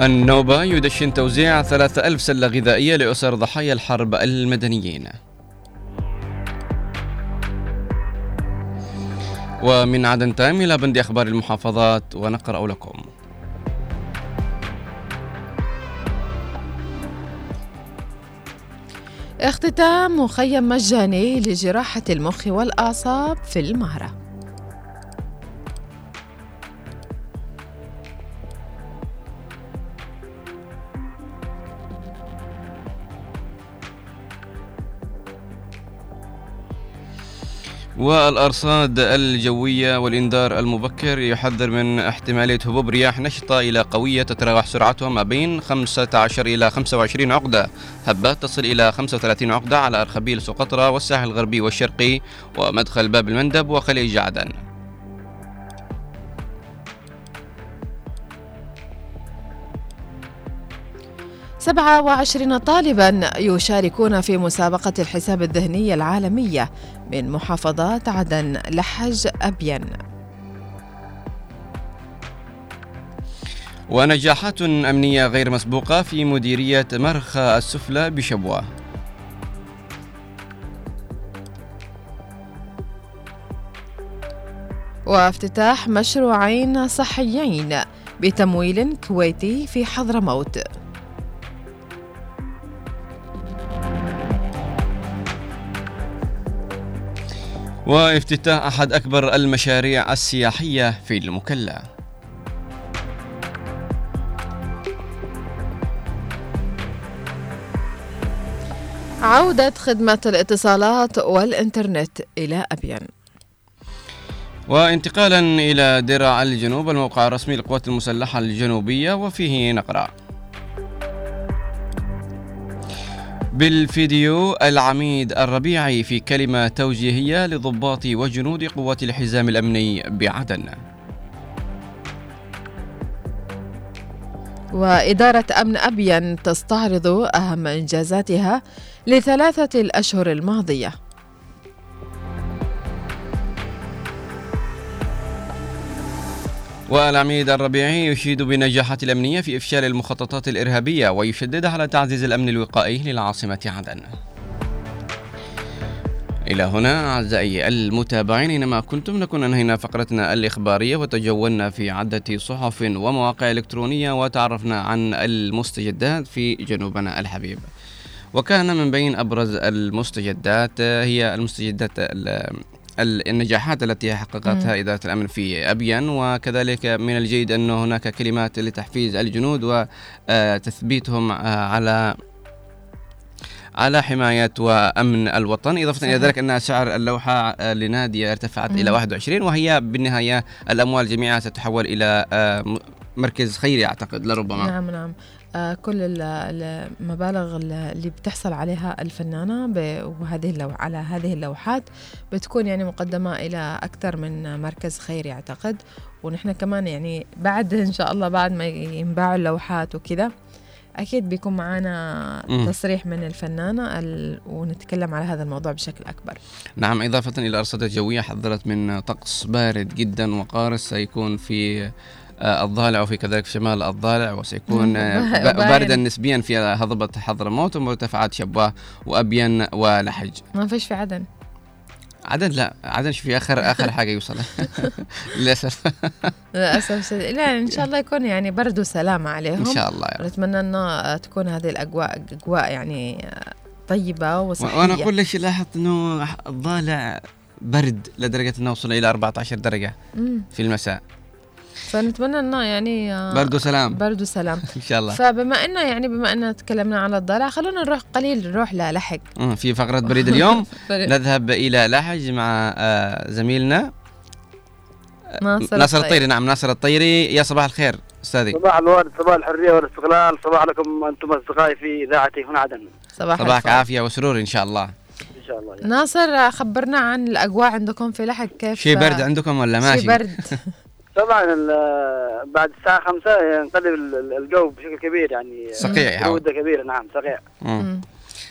S2: النوبة يدشن توزيع 3000 سلة غذائية لأسر ضحايا الحرب المدنيين. ومن عدن تام إلى بند أخبار المحافظات ونقرأ لكم.
S3: اختتام مخيم مجاني لجراحة المخ والأعصاب في المهرة
S2: والأرصاد الجوية والإنذار المبكر يحذر من احتمالية هبوب رياح نشطة إلى قوية تتراوح سرعتها ما بين 15 إلى 25 عقدة. هبات تصل إلى 35 عقدة على أرخبيل سقطرى والساحل الغربي والشرقي ومدخل باب المندب وخليج عدن.
S3: 27 طالبا يشاركون في مسابقة الحساب الذهني العالمية من محافظات عدن لحج أبين.
S2: ونجاحات أمنية غير مسبوقة في مديرية مرخى السفلى بشبوة.
S3: وافتتاح مشروعين صحيين بتمويل كويتي في حضرموت.
S2: وافتتاح أحد أكبر المشاريع السياحية في المكلا.
S3: عودة خدمة الاتصالات والإنترنت إلى أبين.
S2: وانتقالا إلى درع الجنوب الموقع الرسمي للقوات المسلحة الجنوبية وفيه نقرأ. بالفيديو العميد الربيعي في كلمة توجيهية لضباط وجنود قوات الحزام الأمني بعدن.
S3: وإدارة أمن أبين تستعرض أهم إنجازاتها لثلاثة الأشهر الماضية.
S2: والعميد الربيعي يشيد بالنجاحات الأمنية في إفشال المخططات الإرهابية ويشدد على تعزيز الأمن الوقائي للعاصمة عدن. إلى هنا أعزائي المتابعين إنما كنتم نكون أنهينا فقرتنا الإخبارية وتجولنا في عدة صحف ومواقع إلكترونية وتعرفنا عن المستجدات في جنوبنا الحبيب. وكان من بين أبرز المستجدات هي المستجدات ال- ال- النجاحات التي حققتها إدارة الأمن في أبين وكذلك من الجيد أن هناك كلمات لتحفيز الجنود وتثبيتهم على على حماية وأمن الوطن. إضافة إلى
S3: صحيح.
S2: ذلك أن سعر اللوحة لنادية ارتفعت إلى 21 وهي بالنهاية الأموال جميعها ستتحول إلى مركز خيري أعتقد لربما.
S3: نعم نعم. كل ال- المبالغ ال- اللي بتحصل عليها الفنانة وهذه على هذه اللوحات بتكون يعني مقدمة إلى أكثر من مركز خيري أعتقد ونحن كمان يعني بعد إن شاء الله بعد ما ينباعوا اللوحات وكذا أكيد بيكون معنا. تصريح من الفنانة ال... ونتكلم على هذا الموضوع بشكل أكبر
S2: نعم إضافة إلى الأرصاد الجوية حذرت من طقس بارد جدا وقارس سيكون في آه، الضالع وفي كذلك في شمال الضالع وسيكون آه،. باردا نسبيا في هضبة حضرموت ومرتفعات شبوة وأبين ولحج.
S3: ما فيش في عدن.
S2: عدن لا عدن في آخر آخر حاجة يوصل للأسف.
S3: شديد. لا إن شاء الله يكون يعني برد وسلامة عليهم.
S2: إن شاء الله يا رب.
S3: ونتمنى انه تكون هذه الأجواء أجواء يعني طيبة وصحية.
S2: وأنا أقول لك لاحظت أنه الضالع برد لدرجة أنه وصل إلى 14 درجة
S3: مم.
S2: في المساء.
S3: فنتمنى إنه يعني آه،
S2: برد وسلام.
S3: برد وسلام.
S2: إن شاء الله.
S3: فبما إنه يعني بما إنه تكلمنا على الضلع خلونا نروح قليل نروح للحق
S2: مم، في فقرة بريد اليوم. نذهب إلى لحج مع آه، زميلنا
S3: ناصر,
S2: ناصر الطيري. نعم ناصر الطيري. يا صباح الخير أستاذي.
S5: صباح الورد صباح الحرية والاستقلال. صباح لكم أنتم أصدقائي في إذاعتي هنا عدن.
S3: صباح
S2: صباحك. عافية وسرور إن شاء الله.
S5: إن شاء الله. يعني.
S3: ناصر خبرنا عن الأجواء عندكم في لحق كيف؟
S2: شيء برد عندكم ولا ماشي؟
S3: شي؟ برد.
S5: طبعا ال- بعد الساعة 5 ينقلب ال- ال- الجو بشكل كبير يعني
S2: صقيع.
S5: برودة كبيرة نعم صقيع.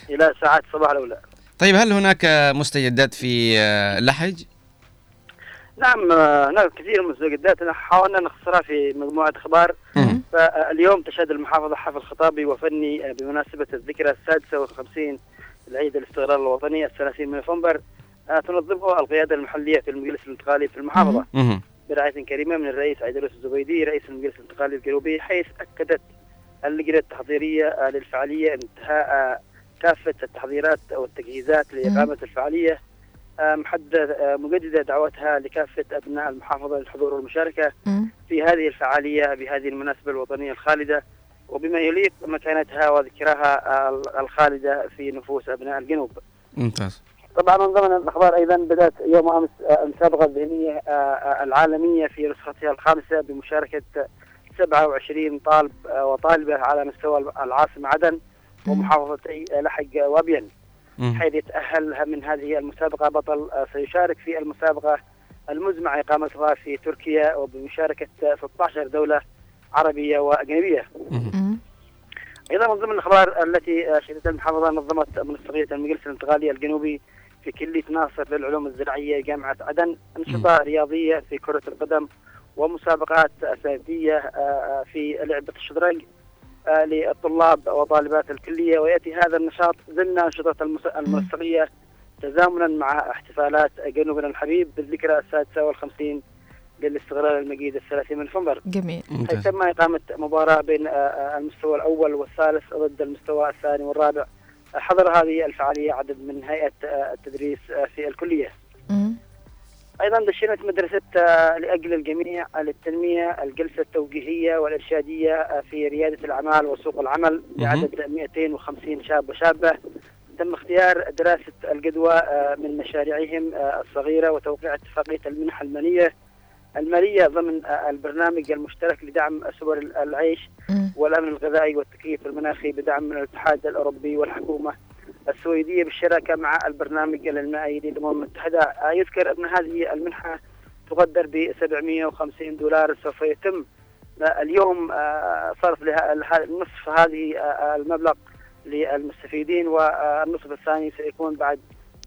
S5: إلى ساعات الصباح الأولى
S2: طيب هل هناك مستجدات في آه، لحج؟
S5: نعم آه، هناك كثير من المستجدات حاولنا نختصرها في مجموعة أخبار
S2: مم.
S5: فاليوم تشهد المحافظة حفل خطابي وفني آه، بمناسبة الذكرى السادسة والخمسين لعيد الاستقلال الوطني الثلاثين من نوفمبر تنظمه القيادة المحلية في المجلس الانتقالي في المحافظة
S2: مم.
S5: برعاية كريمة من الرئيس عيدروس الزبيدي رئيس المجلس الانتقالي الجنوبي حيث أكدت اللجنة التحضيرية آه، للفعالية انتهاء آه، كافة التحضيرات والتجهيزات لإقامة الفعالية آه، محددة آه، مجددة دعوتها لكافة أبناء المحافظة للحضور والمشاركة. في هذه الفعالية بهذه المناسبة الوطنية الخالدة وبما يليق مكانتها وذكرها الخالدة في نفوس أبناء الجنوب.
S2: ممتاز.
S5: طبعا من ضمن الأخبار أيضا بدأت يوم أمس آه، المسابقة الذهنية آه، آه، العالمية في نسختها الخامسة بمشاركة 27 طالب وطالبة على مستوى العاصمة عدن ومحافظتي لحج وابين. حيث يتأهل من هذه المسابقة بطل سيشارك في المسابقة المزمع اقامتها في تركيا وبمشاركة آه، 16 دولة
S2: عربية
S3: وأجنبية.
S5: أيضا من ضمن الأخبار التي شهدتها المحافظة نظمت منسقيه المجلس الانتقالي الجنوبي في كلية ناصر للعلوم الزراعية جامعة عدن أنشطة رياضية في كرة القدم ومسابقات اساتذيه آه، آه، في لعبة الشطرنج آه، للطلاب وطالبات الكلية. ويأتي هذا النشاط ضمن أنشطة المس- المنسقيه تزامنا مع احتفالات جنوبنا الحبيب بالذكرى السادسة والخمسين للاستقلال المجيد الثلاثين من نوفمبر.
S3: جميل.
S5: حيث تم إقامة مباراة بين المستوى الأول والثالث ضد المستوى الثاني والرابع. حضر هذه الفعالية عدد من هيئة آه، التدريس آه، في الكلية. أيضا دشنت مدرسة آه، لأجل الجميع للتنمية الجلسة التوجيهية والإرشادية في ريادة الأعمال وسوق العمل بعدد 250 شاب وشابة. تم اختيار دراسة الجدوى من مشاريعهم الصغيرة وتوقيع اتفاقية المنح المالية المالية ضمن البرنامج المشترك لدعم سبل العيش. والأمن الغذائي والتكييف المناخي بدعم من الاتحاد الأوروبي والحكومة السويدية بالشراكة مع البرنامج المائي للأمم المتحدة. آه، يذكر أن هذه المنحة تقدر ب 750 دولار سوف يتم. آه، اليوم آه، صرف نصف هذه المبلغ للمستفيدين والنصف الثاني سيكون بعد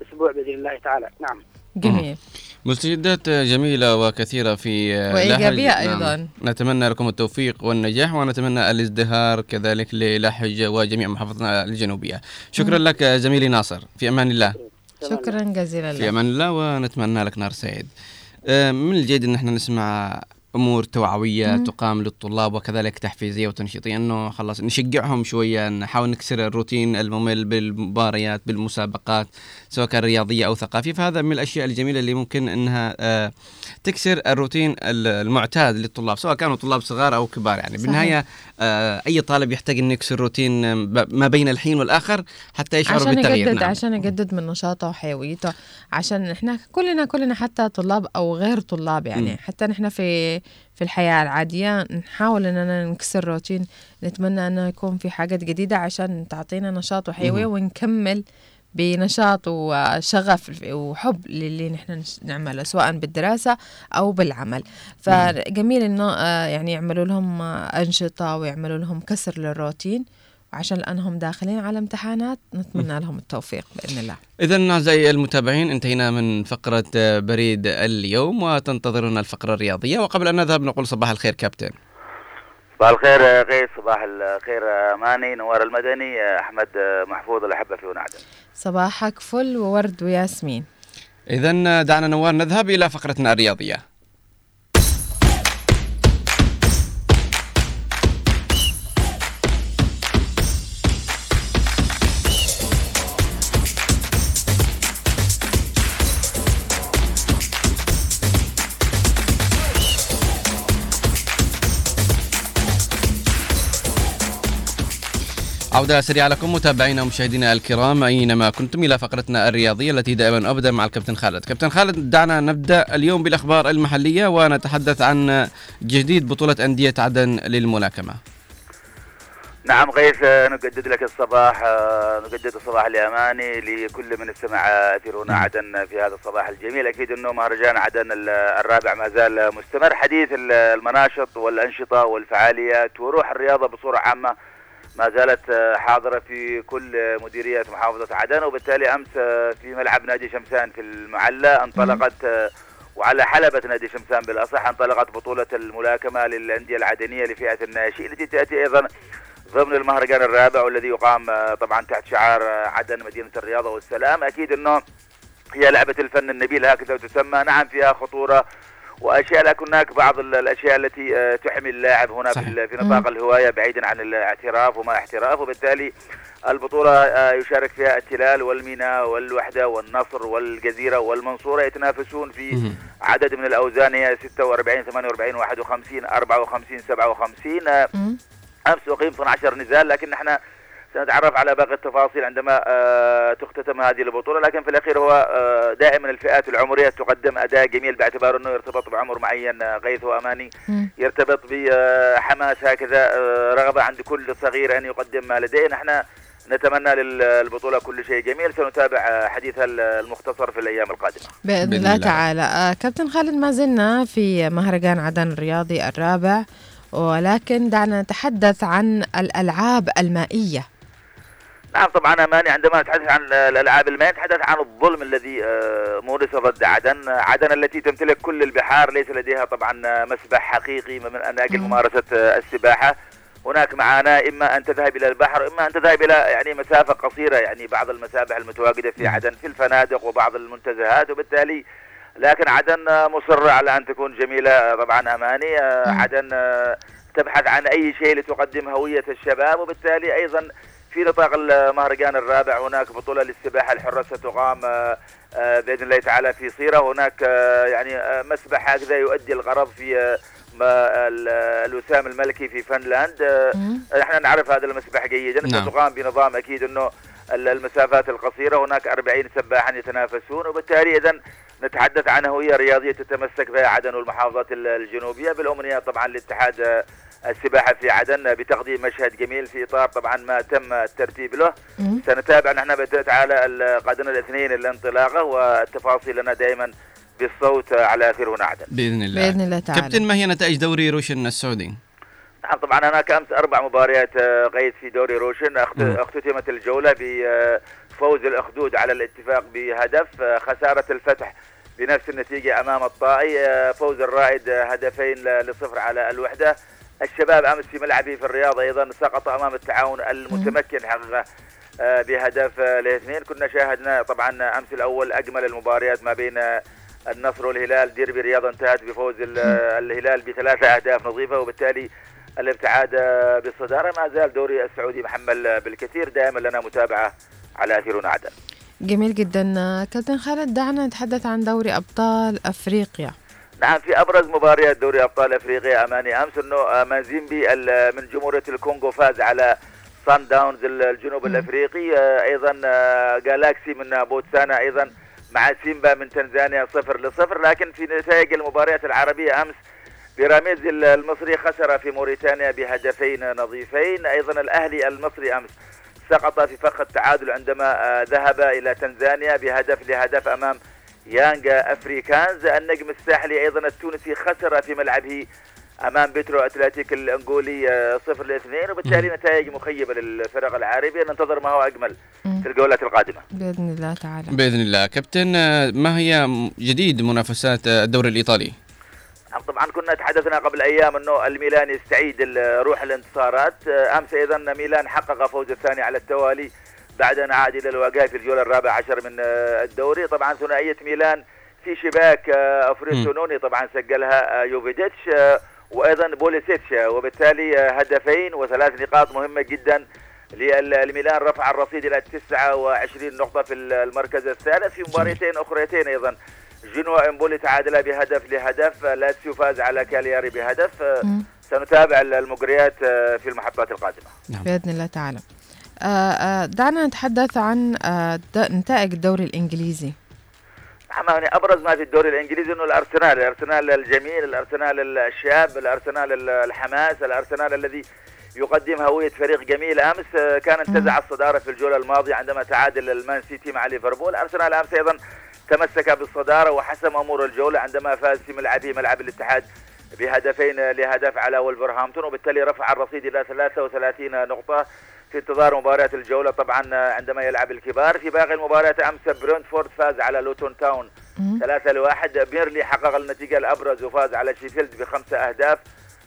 S5: أسبوع بإذن الله تعالى. نعم.
S3: جميل.
S2: مستجدات جميلة وكثيرة في
S3: وإيجابية
S2: لحج.
S3: أيضاً.
S2: نتمنى لكم التوفيق والنجاح ونتمنى الازدهار كذلك للحج وجميع محافظتنا الجنوبية شكرا لك آه، زميلي ناصر في أمان الله
S3: شكرا جزيلا
S2: في
S3: لك
S2: أمان الله ونتمنى لك نهار سعيد. آه، من الجيد إن إحنا نسمع أمور توعوية
S3: مم.
S2: تقام للطلاب وكذلك تحفيزية وتنشيطية إنه خلاص نشجعهم شوية نحاول نكسر الروتين الممل بالمباريات بالمسابقات سواء كان رياضية أو ثقافية فهذا من الأشياء الجميلة اللي ممكن إنها آه، تكسر الروتين ال- المعتاد للطلاب سواء كانوا طلاب صغار أو كبار يعني
S3: صحيح.
S2: بالنهاية آه، أي طالب يحتاج إنه يكسر روتين آه، ما بين الحين والآخر حتى يشعر
S3: عشان
S2: بالتغيير
S3: يجدد
S2: نعم.
S3: عشان يجدد من نشاطه وحيويته عشان إحنا كلنا كلنا حتى طلاب أو غير طلاب يعني
S2: مم.
S3: حتى نحن في في الحياة العادية نحاول إننا نكسر روتين نتمنى إنه يكون في حاجات جديدة عشان تعطينا نشاط وحيوية
S2: مم.
S3: ونكمل بنشاط وشغف وحب للي نحن نعمله سواء بالدراسة أو بالعمل. فجميل إنه آه، يعني يعملوا لهم آه، أنشطة ويعملوا لهم كسر للروتين وعشان لأنهم داخلين على امتحانات نتمنى لهم التوفيق بإذن الله.
S2: إذا أعزائي المتابعين انتهينا من فقرة آه، بريد اليوم وتنتظرنا الفقرة الرياضية. وقبل أن نذهب نقول صباح الخير كابتن.
S6: صباح الخير يا غيث. صباح الخير ماني نوار المدني أحمد محفوظ الاحبه في ونعدن
S3: صباحك فل وورد وياسمين.
S2: إذا دعنا نوار نذهب إلى فقرتنا الرياضية. عودة سريعة لكم متابعينا ومشاهدينا الكرام. أينما كنتم إلى فقرتنا الرياضية التي دائما أبدأ مع الكابتن خالد. كابتن خالد دعنا نبدأ اليوم بالأخبار المحلية ونتحدث عن جديد بطولة أندية عدن للملاكمة.
S6: نعم غيث نجدد لك الصباح نجدد الصباح لأماني لكل من استمع أثير هنا عدن في هذا الصباح الجميل. أكيد أنه مهرجان عدن ال- الرابع ما زال مستمر. حديث ال- المناشط والأنشطة والفعاليات وروح الرياضة بصورة عامة ما زالت آه، حاضرة في كل مديريات محافظة عدن وبالتالي أمس آه، في ملعب نادي شمسان في المعلى انطلقت آه، وعلى حلبة نادي شمسان بالأصح انطلقت بطولة الملاكمة للأندية العدنية لفئة الناشئين التي تأتي أيضا ضمن المهرجان الرابع والذي يقام طبعا تحت شعار عدن مدينة الرياضة والسلام. أكيد أنه هي لعبة الفن النبيل هكذا تسمى. نعم فيها خطورة وأشياء لكن هناك بعض ال- الأشياء التي آه، تحمي اللاعب هنا في,
S2: صحيح.
S6: في نطاق الهواية بعيدا عن الاعتراف وما احتراف وبالتالي البطولة آه، يشارك فيها التلال والميناء والوحدة والنصر والجزيرة والمنصورة يتنافسون في. عدد من الأوزان هي 46 48 51 54 57 آه،
S3: مم.
S6: أمس أقيم 12 نزال لكن إحنا سنتعرف على باقي التفاصيل عندما آه، تختتم هذه البطولة لكن في الأخير هو آه، دائما الفئات العمرية تقدم أداء جميل باعتبار أنه يرتبط بعمر معين آه، غيث وأماني.
S3: مم.
S6: يرتبط بحماس هكذا رغبة عند كل صغير أن يقدم ما لديه. نحن نتمنى للبطولة كل شيء جميل. سنتابع حديثها المختصر في الأيام القادمة.
S3: بإذن
S2: بإذن
S3: الله
S2: الله.
S3: تعالى. كابتن خالد ما زلنا في مهرجان عدن الرياضي الرابع ولكن دعنا نتحدث عن الألعاب المائية.
S6: نعم طبعا أماني عندما نتحدث عن الألعاب المائيه نتحدث عن الظلم الذي آه، مورس ضد عدن، عدن التي تمتلك كل البحار ليس لديها طبعا مسبح حقيقي من من أجل
S3: مم.
S6: ممارسة آه، السباحة. هناك معاناة إما أن تذهب إلى البحر إما أن تذهب إلى يعني مسافة قصيرة يعني بعض المسابح المتواجدة في. عدن في الفنادق وبعض المنتزهات وبالتالي لكن عدن آه، مصره على أن تكون جميلة آه، طبعا أماني
S3: مم.
S6: عدن تبحث عن أي شيء لتقدم هوية الشباب وبالتالي أيضا في نطاق المهرجان الرابع هناك بطولة للسباحة الحرة ستقام آه، آه، بإذن الله تعالى في صيرة. هناك آه، يعني مسبح هكذا يؤدي الغرض في الوسام الملكي في فنلاند. نحن نعرف هذا المسبح جيدا.
S2: نعم.
S6: ستقام بنظام أكيد أنه ال- المسافات القصيرة. هناك 40 سباحا يتنافسون. وبالتالي إذا نتحدث عن هوية رياضية تتمسك بها عدن والمحافظات ال- الجنوبية. بالأمنية طبعا لاتحاد آه، السباحة في عدن بتقديم مشهد جميل في إطار طبعا ما تم الترتيب له
S3: مم.
S6: سنتابع نحن بإذن تعالى ال- قادنا الاثنين الانطلاقة والتفاصيل لنا دائما بالصوت على أثير هنا عدن
S2: بإذن الله
S3: بإذن الله تعالى
S2: كابتن ما هي نتائج دوري روشن السعودي؟
S6: نعم طبعا هناك أمس أربع مباريات آه، قيد في دوري روشن. اختتمت الجولة بفوز الأخدود على الاتفاق بهدف آه، خسارة الفتح بنفس النتيجة أمام الطائي آه، فوز الرائد آه، هدفين لصفر على الوحدة الشباب أمس في ملعبه في الرياض أيضا سقط أمام التعاون المتمكن حقيقة آه، بهدف آه، لاثنين. كنا شاهدنا طبعا أمس الأول أجمل المباريات ما بين آه، النصر والهلال. ديربي الرياض انتهت بفوز ال- الهلال بثلاثة أهداف نظيفة وبالتالي الابتعاد بالصدارة. ما زال دوري السعودي محمل بالكثير. دائما لنا متابعة على اثيرنا عدن
S3: جميل جدا كابتن خالد. دعنا نتحدث عن دوري أبطال أفريقيا.
S6: نعم في أبرز مباريات دوري أبطال أفريقيا اماني أمس إنه مازيمبي من جمهورية الكونغو فاز على سان داونز ال- الجنوب. الأفريقي. آه، أيضا آه، جالاكسي من بوتسانا أيضا مع سيمبا من تنزانيا صفر لصفر. لكن في نتائج المباريات العربية أمس بيراميدز ال- المصري خسر في موريتانيا بهدفين نظيفين. أيضا الأهلي المصري أمس سقط في فخ التعادل عندما آه، ذهب إلى تنزانيا بهدف لهدف أمام يانجا أفريكانز. النجم الساحلي أيضا التونسي خسر في ملعبه أمام بترو أتلتيك الأنغولي آه، صفر لاثنين وبالتالي نتائج مخيبة للفرق العربيه ننتظر ما هو
S3: أجمل.
S6: في الجولات القادمة.
S3: بإذن الله تعالى.
S2: بإذن الله. كابتن آه، ما هي جديد منافسات آه، الدوري الإيطالي؟
S6: نعم، طبعا كنا تحدثنا قبل أيام إنه الميلان يستعيد روح الانتصارات. أمس أيضا ميلان حقق فوز الثاني على التوالي. بعد ان عاد إلى الوقائع في الجولة الرابعة عشر من آه، الدوري. طبعا ثنائية ميلان في شباك آه، فروسينوني طبعا سجلها آه، يوفيتش آه، وأيضا بوليسيتش وبالتالي هدفين وثلاث نقاط مهمة جدا للميلان. رفع الرصيد إلى 29 نقطة في المركز الثالث. في مباراتين أخريتين أيضا. جنوا إمبولي تعادل بهدف لهدف. لاتسيو فاز على كالياري بهدف. سنتابع المجريات في المحطات القادمة.
S3: بإذن الله تعالى. دعنا نتحدث عن آه، نتائج الدوري الإنجليزي.
S6: نعم يعني أبرز ما في الدوري الإنجليزي إنه الأرسنال، الأرسنال الجميل، الأرسنال الشاب، الأرسنال الحماس، الأرسنال الذي يقدم هوية فريق جميل. أمس آه، كان انتزع الصدارة في الجولة الماضية عندما تعادل المان سيتي مع ليفربول. أرسنال أمس أيضا تمسك بالصدارة وحسم أمور الجولة عندما فاز في ملعبه ملعب الاتحاد بهدفين لهدف على ولفرهامبتون وبالتالي رفع الرصيد إلى 33 نقطة. في انتظار مباراة الجولة. طبعا عندما يلعب الكبار في باقي المباريات أمس برينتفورد فاز على لوتون تاون. ثلاثة لواحد. بيرنلي حقق النتيجة الأبرز وفاز على شيفيلد بخمسة أهداف.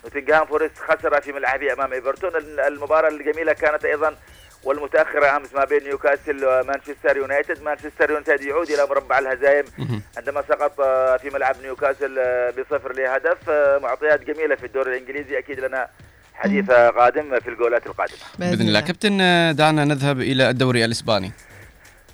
S6: نوتنغهام فورست خسر في ملعبه أمام إيفرتون. ال- المباراة الجميلة كانت أيضا والمتأخرة أمس ما بين نيوكاسل ومانشستر يونايتد. مانشستر يونايتد يعود إلى مربع الهزائم. عندما سقط في ملعب نيوكاسل بصفر لهدف. معطيات جميلة في الدوري الإنجليزي. أكيد لنا حديث قادم في الجولات القادمة.
S2: بإذن الله. كابتن دعنا نذهب إلى الدوري الإسباني.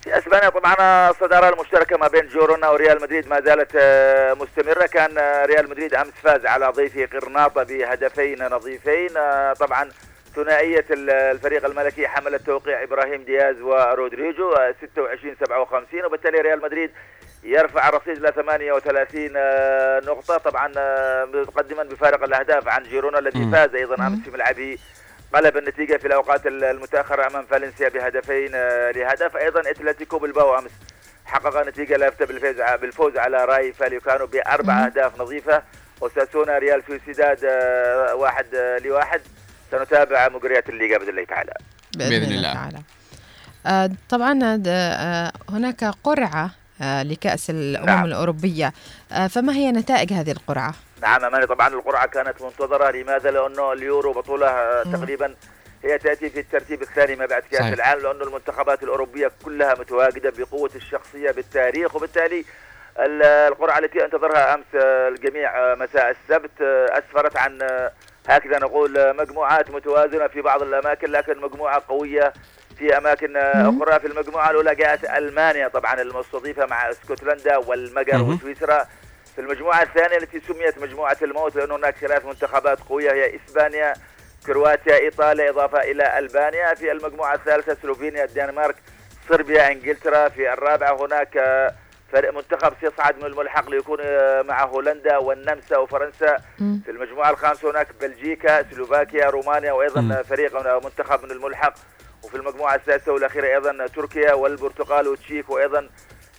S6: في إسبانيا طبعا الصداره المشتركة ما بين جيرونا وريال مدريد. ما زالت آه، مستمرة. كان آه، ريال مدريد أمس فاز على ضيفه غرناطة بهدفين نظيفين. آه، طبعا ثنائية ال- الفريق الملكي حملت توقيع إبراهيم دياز ورودريجو آه، 26 57 وبالتالي ريال مدريد يرفع الرصيد إلى 38 آه، نقطة. طبعا آه، متقدما بفارق الأهداف عن جيرونا الذي. فاز أيضا أمس في ملعبه قلب النتيجة في الأوقات المتأخرة أمام فالنسيا بهدفين آه، لهدف أيضا أتلتيكو بلباو أمس. حقق نتيجة لافتة بالفوز بالفوز على رايو فاليكانو بأربع. أهداف نظيفة. وساسونا ريال سوسيداد واحد لواحد. سنتابع مجريات الليغا بإذن الله تعالى.
S3: بإذن, الله
S2: الله.
S3: تعالى. طبعا هناك قرعة لكأس الأمم
S6: نعم.
S3: الأوروبية آه، فما هي نتائج هذه القرعة؟
S6: نعم أماني طبعا القرعة كانت منتظرة لماذا لأنه اليورو بطولة آه،. تقريبا هي تأتي في الترتيب الثاني ما بعد كأس
S2: صحيح.
S6: العالم لأنه المنتخبات الأوروبية كلها متواجدة بقوة الشخصية بالتاريخ وبالتالي ال- القرعة التي أنتظرها أمس آه، الجميع آه، مساء السبت آه، أسفرت عن آه، هكذا نقول آه، مجموعات متوازنة في بعض الأماكن لكن مجموعة قوية في أماكن آه،. أخرى في المجموعة الأولى جاءت ألمانيا طبعا المستضيفة مع اسكتلندا والمجر. وسويسرا في المجموعة الثانية التي سميت مجموعة الموت لأن هناك ثلاث منتخبات قوية هي إسبانيا كرواتيا إيطاليا إضافة إلى ألبانيا في المجموعة الثالثة سلوفينيا الدنمارك صربيا إنجلترا في الرابعة هناك آه، فريق منتخب سيصعد من الملحق ليكون آه، مع هولندا والنمسا وفرنسا
S3: مم.
S6: في المجموعة الخامسة هناك بلجيكا سلوفاكيا رومانيا وأيضا
S2: مم.
S6: فريق من- منتخب من الملحق وفي المجموعة السادسة والأخيرة أيضا تركيا والبرتغال والتشيك وأيضا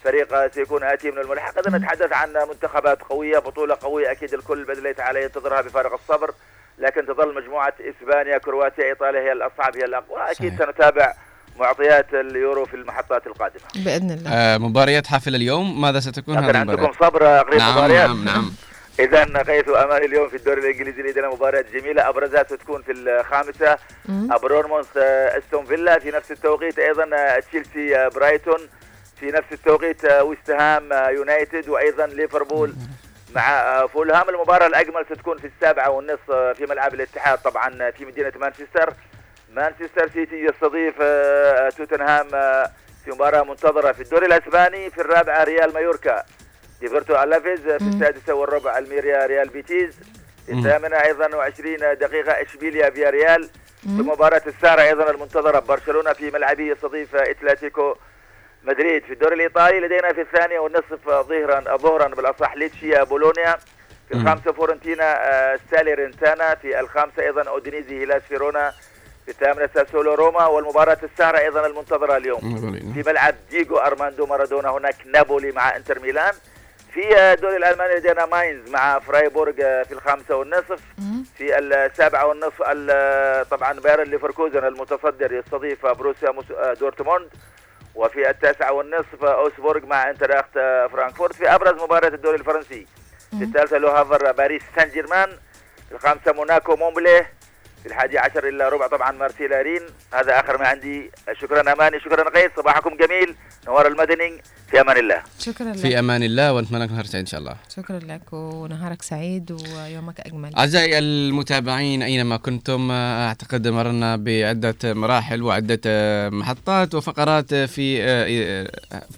S6: فريق سيكون آتي من الملحق إذا. نتحدث عن منتخبات قوية بطولة قوية أكيد الكل بإذن الله تعالى ينتظرها بفارغ الصبر لكن تظل مجموعة إسبانيا كرواتيا إيطاليا هي الأصعب هي الأقوى أكيد
S2: صحيح.
S6: سنتابع معطيات اليورو في المحطات القادمة
S3: بإذن الله
S2: آه، مباريات حافل اليوم ماذا ستكون
S6: لكن
S2: هذه
S6: عندكم
S2: المباريات؟
S6: صبر قريب
S2: نعم
S6: مباريات
S2: نعم نعم
S6: إذا قيس أمان اليوم في الدوري الإنجليزي لدينا مباريات جميلة أبرزها ستكون في الخامسة.
S3: مم.
S6: بورنموث آه، أستون فيلا في نفس التوقيت أيضا آه، تشيلسي آه، برايتون في نفس التوقيت ويست هام يونايتد وأيضا ليفربول مع فولهام. المباراة الأجمل ستكون في السابعة والنصف في ملعب الاتحاد طبعا في مدينة مانشستر. مانشستر سيتي يستضيف توتنهام في مباراة منتظرة في الدوري الأسباني في الرابعة ريال مايوركا. ديبورتيفو ألافيس في. السادسة والربع الميريا ريال بيتيز. في. الثامنة أيضا وعشرين دقيقة إشبيليا فيا ريال. في. مباراة السارة أيضا المنتظرة برشلونة في ملعبه يستضيف إتلتيكو مدريد. في الدوري الإيطالي لدينا في الثانية والنصف ظهرا ظهرا بالأصح ليتشيا بولونيا. في. الخامسة فيورنتينا آه، ساليرنيتانا. في الخامسة أيضا أودينيزي هيلاس فيرونا. في الثامنة ساسولو روما. والمباراة السهرة أيضا المنتظرة اليوم. في ملعب ديجو أرماندو مارادونا هناك نابولي مع إنتر ميلان. في آه، الدوري الألماني لدينا ماينز مع فرايبورغ آه، في الخامسة والنصف. في السابعة والنصف ال- طبعا باير ليفركوزن المتصدر يستضيف بروسيا آه، دورتموند. وفي التاسعة والنصف أوسبورغ مع آينتراخت آه، فرانكفورت. في أبرز مباراة الدوري الفرنسي في
S3: مم.
S6: الثالثة لو هافر باريس سان جيرمان. في الخامسة موناكو مومبليه في الحادي عشر إلا ربع طبعا مارسيلا رين هذا آخر ما عندي. شكرا أماني شكرا قيس صباحكم جميل. نوار المدني. في أمان الله.
S3: شكرا لك.
S2: في أمان الله ونتمنى لك نهار سعيد إن شاء الله.
S3: شكرا لك ونهارك سعيد ويومك أجمل.
S2: أعزائي المتابعين أينما كنتم أعتقد مررنا بعدة مراحل وعدة محطات وفقرات في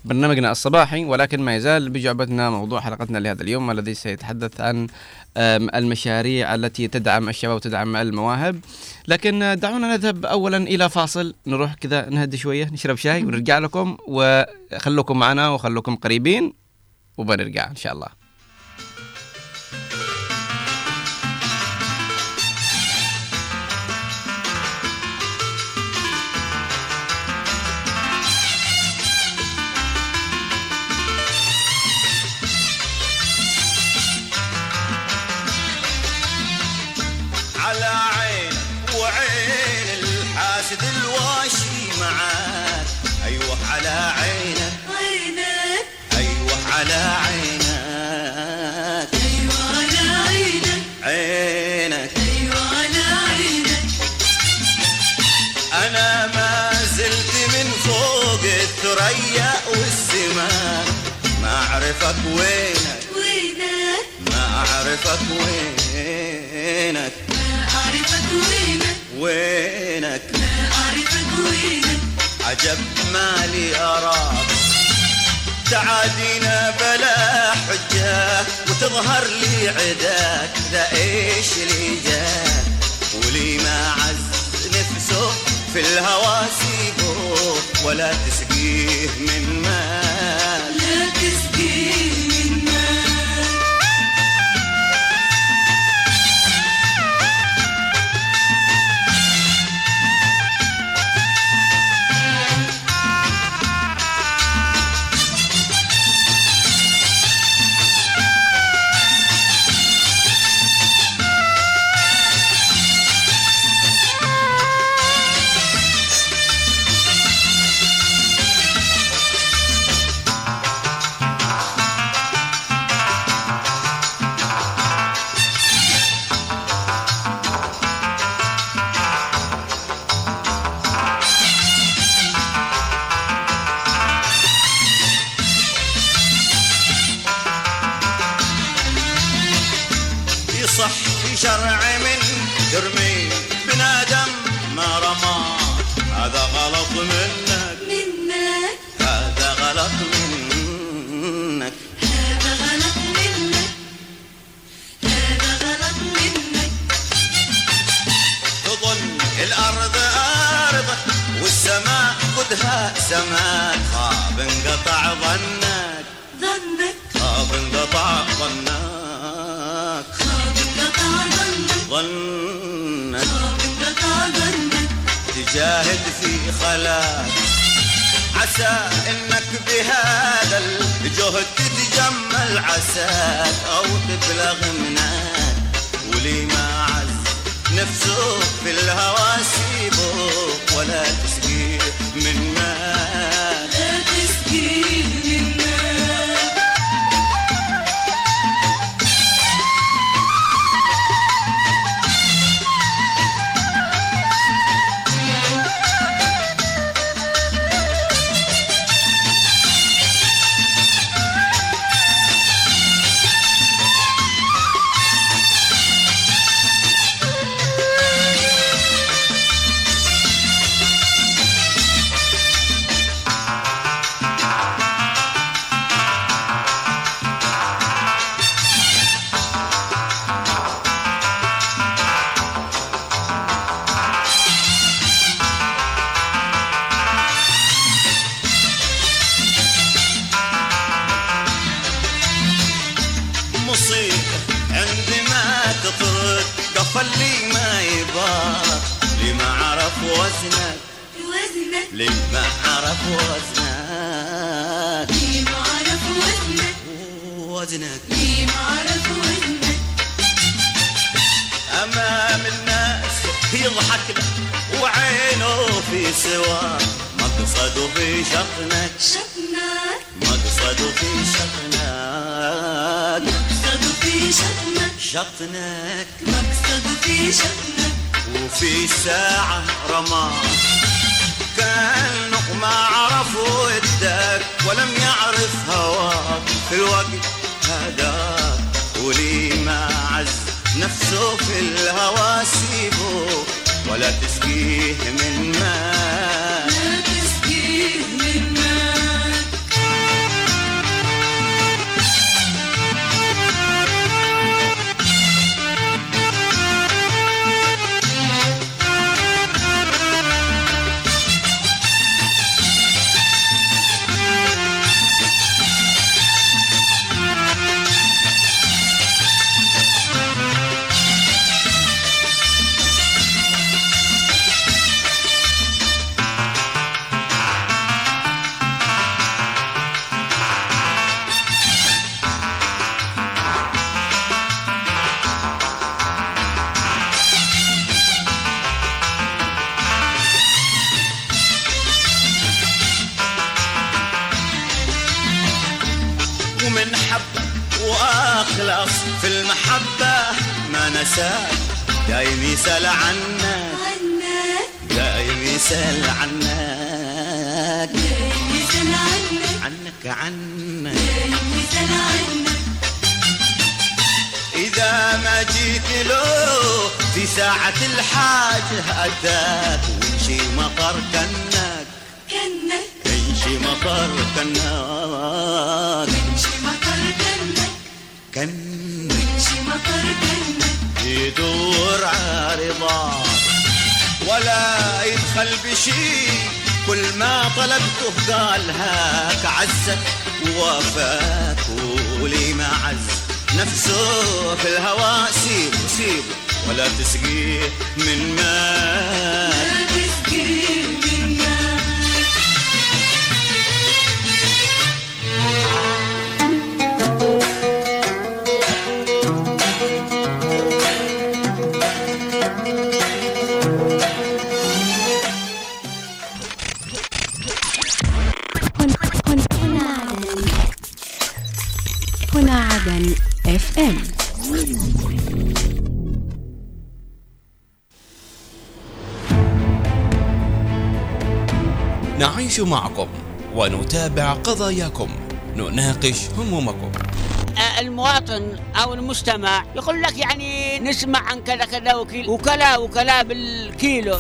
S2: برنامجنا الصباحي ولكن ما يزال بجعبتنا موضوع حلقتنا لهذا اليوم الذي سيتحدث عن المشاريع التي تدعم الشباب وتدعم المواهب. لكن دعونا نذهب أولا إلى فاصل. نروح كذا نهدي شوية نشرب شاي ونرجع لكم. وخلوكم معنا وخلوكم قريبين وبنرجع إن شاء الله.
S7: أعرفك وينك.
S1: ما أعرفك وينك.
S7: وينك
S1: ما أعرفك وينك
S7: عجب مالي أراك. تعادينا بلا حجة وتظهر لي عداك. ذا إيش لي جاك. ولي ما عز نفسه في الهوى سيبه ولا تسقيه من ماك في شطنك مقصد في شطنك وفي ساعة رماك كان نقمة عرف ودك ولم يعرف هواك في الوقت هداك ولي ما عز. نفسه في الهوى سيبه. ولا تسقيه من ماك الحاجة أتاك ويمشي مطر كنك يمشي مطر كنك كنك يدور عارضات ولا يدخل بشي كل ما طلبته قال هاك عزك. ووفاك ولي ما عز نفسه في الهواء سيبه سيبه ولا تسقيه من ماء.
S8: معكم ونتابع قضاياكم. نناقش همومكم.
S9: المواطن أو المستمع يقول لك يعني نسمع عن كذا كذا وكلا وكلا بالكيلو.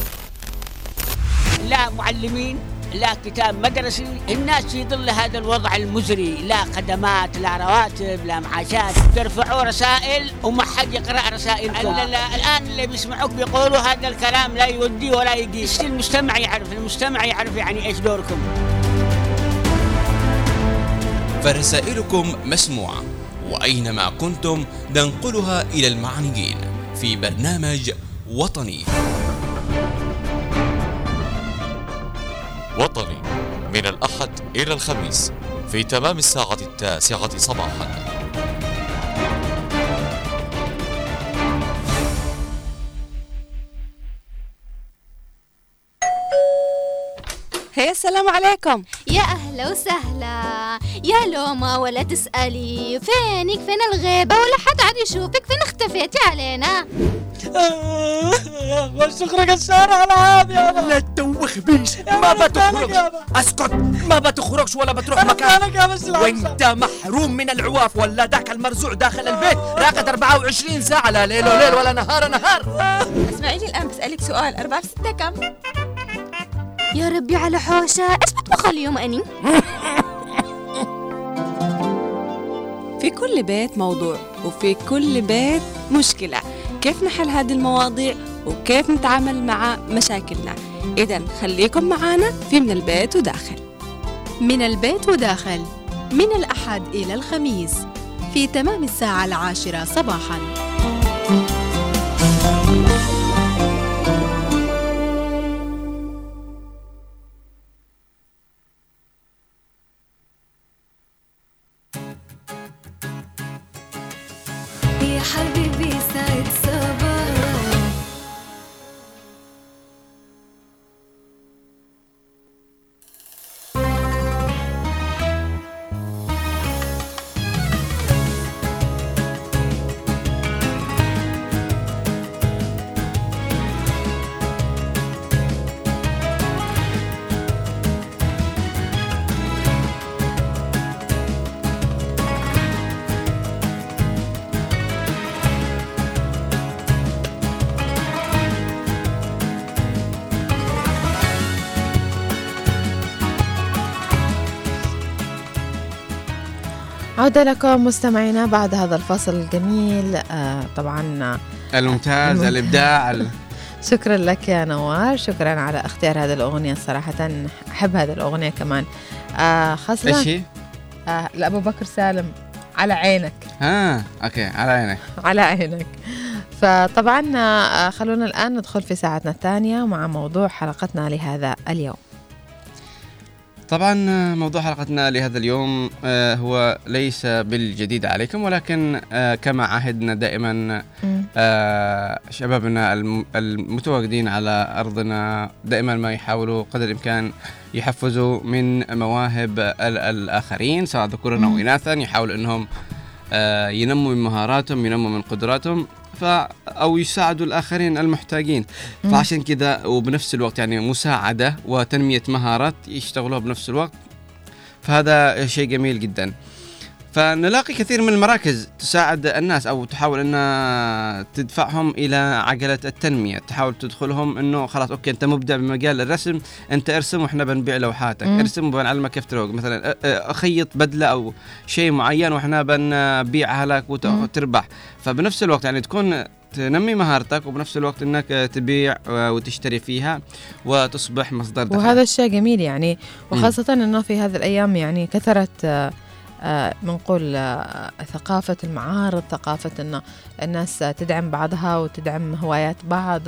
S9: لا معلمين. لا كتاب مدرسي الناس في ظل هذا الوضع المزري. لا خدمات لا رواتب لا معاشات. ترفعوا رسائل وما حد يقرا رسائلكم ال- ال- الآن اللي بيسمعوك بيقولوا هذا الكلام لا يودي ولا يقيس المجتمع يعرف المجتمع يعرف يعني إيش دوركم.
S8: فرسائلكم مسموعة وأينما كنتم ننقلها إلى المعنيين في برنامج وطني.
S10: وطني من الأحد إلى الخميس في تمام الساعة التاسعة صباحا.
S11: هي السلام عليكم.
S1: يا أهلا وسهلا. يا لوما ولا تسألي. فينك؟ فين الغيبة؟ ولا حد عاد يشوفك. فين اختفيتي علينا؟
S9: بس اخرج الشارع العاب يا
S12: لا تدوخ بيش ما بتخرجش. اسكت. ما بتخرجش ولا بتروح مكان. وانت محروم من العواف ولا ذاك المرزوع داخل البيت. راقد 24 ساعة لا ليل وليل ولا نهار نهار.
S11: اسمعيني الآن بسألك سؤال. أربعة في ستة كم؟
S1: يا ربي على حوشة. إيش بطبخ اليوم أني؟
S11: في كل بيت موضوع وفي كل بيت مشكلة. كيف نحل هذه المواضيع وكيف نتعامل مع مشاكلنا. إذا خليكم معنا في من البيت وداخل.
S4: من البيت وداخل. من الأحد إلى الخميس. في تمام الساعة العاشرة صباحاً.
S3: عودة لكم مستمعينا بعد هذا الفصل الجميل. آه طبعا
S2: الممتاز
S3: الممتاز.
S2: الإبداع ال-
S3: شكرا لك يا نوار. شكرا على اختيار هذه الأغنية صراحة. أحب هذه الأغنية كمان. آه خاصة
S2: إيش هي؟
S3: آه لأبو بكر سالم على عينك.
S2: ها أوكي على عينك.
S3: على عينك. فطبعا آه، خلونا الآن ندخل في ساعتنا الثانية مع موضوع حلقتنا لهذا اليوم.
S2: طبعا موضوع حلقتنا لهذا اليوم آه، هو ليس بالجديد عليكم ولكن آه، كما عهدنا دائما. آه، شبابنا الم- المتواجدين على أرضنا دائما ما يحاولوا قدر الإمكان يحفزوا من مواهب ال- الآخرين سواء ذكورا أو
S3: مم.
S2: إناثا يحاولوا أنهم آه، ينموا من مهاراتهم ينموا من قدراتهم أو يساعدوا الآخرين المحتاجين. فعشان كذا وبنفس الوقت يعني مساعدة وتنمية مهارات يشتغلوها بنفس الوقت. فهذا شيء جميل جدا. فنلاقي كثير من المراكز تساعد الناس أو تحاول انها تدفعهم إلى عجلة التنمية، تحاول تدخلهم إنه خلاص أوكي أنت مبدع بمجال الرسم، أنت ارسم وإحنا بنبيع لوحاتك،
S3: مم.
S2: ارسم وبنعلمك كيف تروق، مثلا أخيط بدلة أو شيء معين وإحنا بنبيعها لك. وتربح، فبنفس الوقت يعني تكون تنمي مهارتك وبنفس الوقت إنك تبيع وتشتري فيها وتصبح مصدر دخل.
S3: وهذا الشيء جميل يعني
S2: مم.
S3: وخاصة إنه في هذه الأيام يعني كثرت بنقول آه، ثقافة المعارض ثقافة إنه الناس تدعم بعضها وتدعم هوايات بعض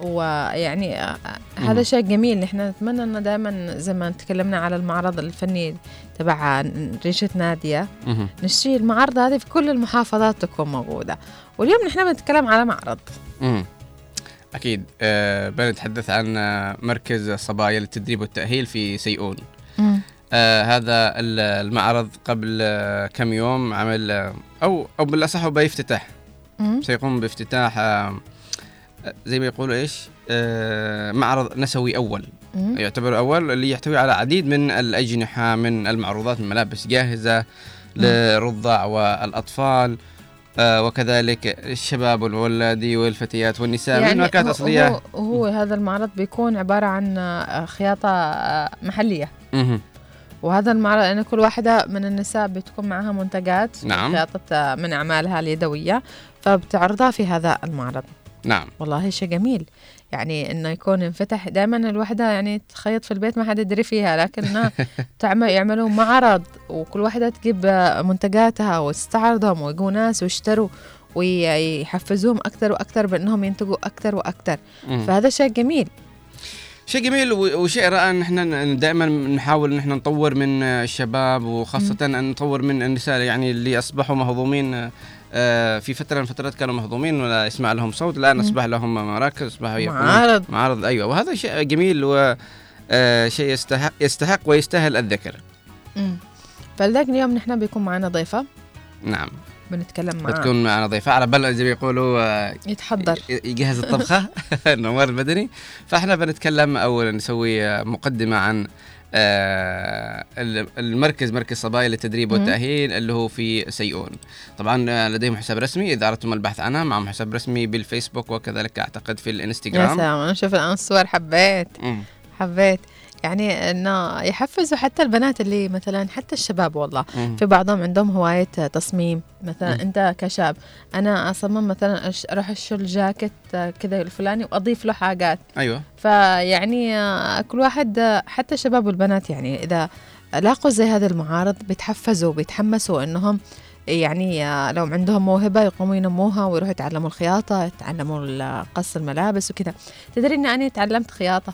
S3: ويعني آه،. هذا شيء جميل نحن نتمنى إنه دائما زي ما تكلمنا على المعرض الفني تبع ريشة نادية
S2: مهم.
S3: نشتري المعارض هذه في كل المحافظات تكون موجودة واليوم نحن بنتكلم على معرض
S2: مم. أكيد أه بنتحدث عن آه، مركز صبايا للتدريب والتأهيل في سيئون
S3: مم.
S2: آه هذا ال- المعرض قبل آه كم يوم عمل آه أو بالأصح هو بيفتتح. سيقوم بافتتاح زي ما يقولوا آه معرض نسوي
S3: مم.
S2: يعتبر أول اللي يحتوي على عديد من الأجنحة من المعروضات من ملابس جاهزة للرضع والأطفال آه وكذلك الشباب والولادي والفتيات والنساء من ماركات
S3: هو-
S2: أصلية.
S3: هو, هو هذا المعرض بيكون عبارة عن خياطة محلية. وهذا المعرض أن كل واحدة من النساء بتكون معها منتجات
S2: نعم.
S3: خياطة من أعمالها اليدوية فبتعرضها في هذا المعرض.
S2: نعم.
S3: والله شيء جميل. يعني إنه يكون انفتح دائما الوحدة يعني تخيط في البيت ما حد يدري فيها لكنها تعمل يعملوا معرض وكل واحدة تجيب منتجاتها وتستعرضهم ويجوا ناس ويشتروا ويحفزوهم أكثر وأكثر بأنهم ينتجوا أكثر
S2: وأكثر.
S3: فهذا شيء جميل.
S2: شيء جميل وشيء رائع إن إحنا دائما نحاول إن إحنا نطور من الشباب وخاصة أن نطور من النساء يعني اللي أصبحوا مهضومين آه، في فترة من الفترات كانوا مهضومين ولا يسمع لهم صوت
S3: الآن.
S2: أصبح لهم مراكز اصبحوا
S3: معارض.
S2: معارض أيوه وهذا شيء جميل و آه، شيء يستحق يستحق ويستاهل الذكر
S3: مم. فلذلك اليوم نحن بيكون معنا ضيفة
S2: نعم
S3: بنتكلم معاه.
S2: بتكون معنا ضيفة. على بال زي ما يقولوا آه،
S3: يتحضر.
S2: يجهز الطبخة. نوار المدني فاحنا بنتكلم أو نسوي آه، مقدمة عن آه، ال- المركز مركز صبايا للتدريب
S3: مم.
S2: والتأهيل اللي هو في سيئون. طبعا لديهم حساب رسمي. إذا أردتم البحث عنها معهم حساب رسمي بالفيسبوك وكذلك أعتقد في
S3: يا
S2: الانستغرام
S3: سلام أنا شوف الآن الصور حبيت. حبيت. يعني إنه يحفزوا حتى البنات اللي مثلا حتى الشباب والله.
S2: مم.
S3: في بعضهم عندهم هواية تصميم. مثلا
S2: مم.
S3: أنت كشاب أنا أصمم مثلا أروح اشتري جاكيت كذا الفلاني وأضيف له حاجات.
S2: أيوه.
S3: فيعني كل واحد حتى الشباب والبنات يعني إذا لاقوا زي هذه المعارض بيتحفزوا بيتحمسوا إنهم يعني لو عندهم موهبة يقوموا ينموها ويروحوا يتعلموا الخياطة يتعلموا قص الملابس وكذا. تدري ان أنا تعلمت خياطة؟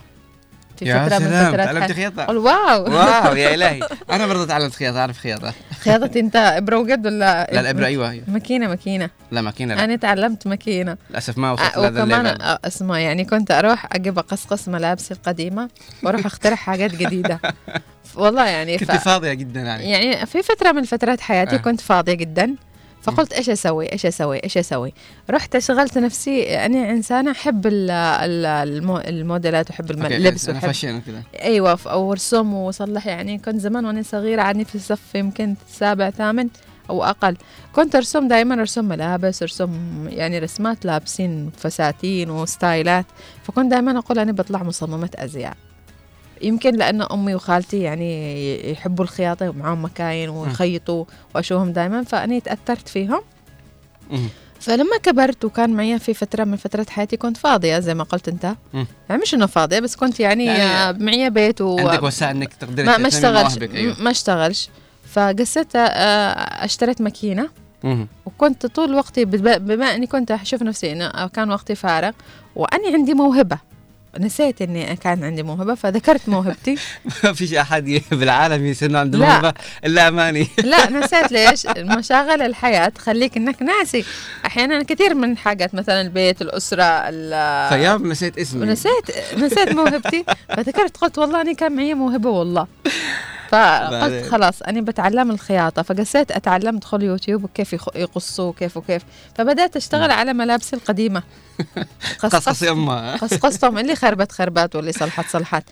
S3: في
S2: يا
S3: فترة من
S2: سلام،
S3: فترات
S2: تعلمت؟
S3: قل واو
S2: واو يا إلهي. أنا برضه تعلمت خياطة أعرف خياطة.
S3: خياطة أنت إبرة وقد ولا
S2: لا الابره أيوه أيوه.
S3: ماكينة ماكينة.
S2: لا ماكينة لا.
S3: أنا تعلمت ماكينة.
S2: للأسف ما وصلت
S3: آه،
S2: لهذا
S3: وكمان آه، اسمع يعني كنت أروح أجيب أقصقص ملابسي القديمة وأروح أخترع حاجات جديدة. والله يعني
S2: كنت فاضية جدا يعني.
S3: يعني في فترة من فترات حياتي
S2: آه.
S3: كنت فاضية جدا. فقلت إيش أسوي؟ إيش أسوي؟ إيش أسوي؟ رحت شغلت نفسي أنا إنسانة أحب ال- ال- المو- الموديلات
S2: وأحب
S3: اللبس
S2: وأحب كذا
S3: أيوه رسوم وصلح يعني كنت زمان وأنا صغيرة عادني في الصف يمكن سابع ثامن أو أقل كنت أرسم دائما أرسم ملابس أرسم يعني رسمات لابسين فساتين وستايلات فكنت دائما أقول أنا بطلع مصممة أزياء. يمكن لأن أمي وخالتي يعني يحبوا الخياطة ومعاهم مكاين ويخيطوا وأشوفهم دائما فأنا تأثرت فيهم. فلما كبرت وكان معي في فترة من فترات حياتي كنت فاضية زي ما قلت أنت. يعني مش إنه فاضية بس كنت يعني,
S2: يعني
S3: معي بيت و
S2: عندك وسائل إنك تقدري
S3: ما ما اشتغلش.
S2: أيوه.
S3: ما اشتغلش. فقصيت آه، اشتريت ماكينة. وكنت طول وقتي بما إني كنت أشوف نفسي إنه كان وقتي فارغ وأني عندي موهبة. نسيت إني كان عندي موهبة فذكرت موهبتي.
S2: ما فيش أحد بالعالم يصير عنده. موهبة إلا أماني.
S3: لا نسيت ليش؟ مشاغل الحياة تخليك إنك ناسي. أحيانا كثير من حاجات مثلا البيت الأسرة ال-
S2: خيام نسيت اسمي.
S3: ونسيت نسيت موهبتي. فذكرت قلت والله أنا كان معي موهبة والله. فقلت. خلاص أنا بتعلم الخياطة فقسيت أتعلم أدخل يوتيوب وكيف يقصوا وكيف وكيف فبدأت أشتغل على ملابسي القديمة
S2: قصص يما
S3: قصقصتهم اللي خربت خربت واللي صلحت صلحت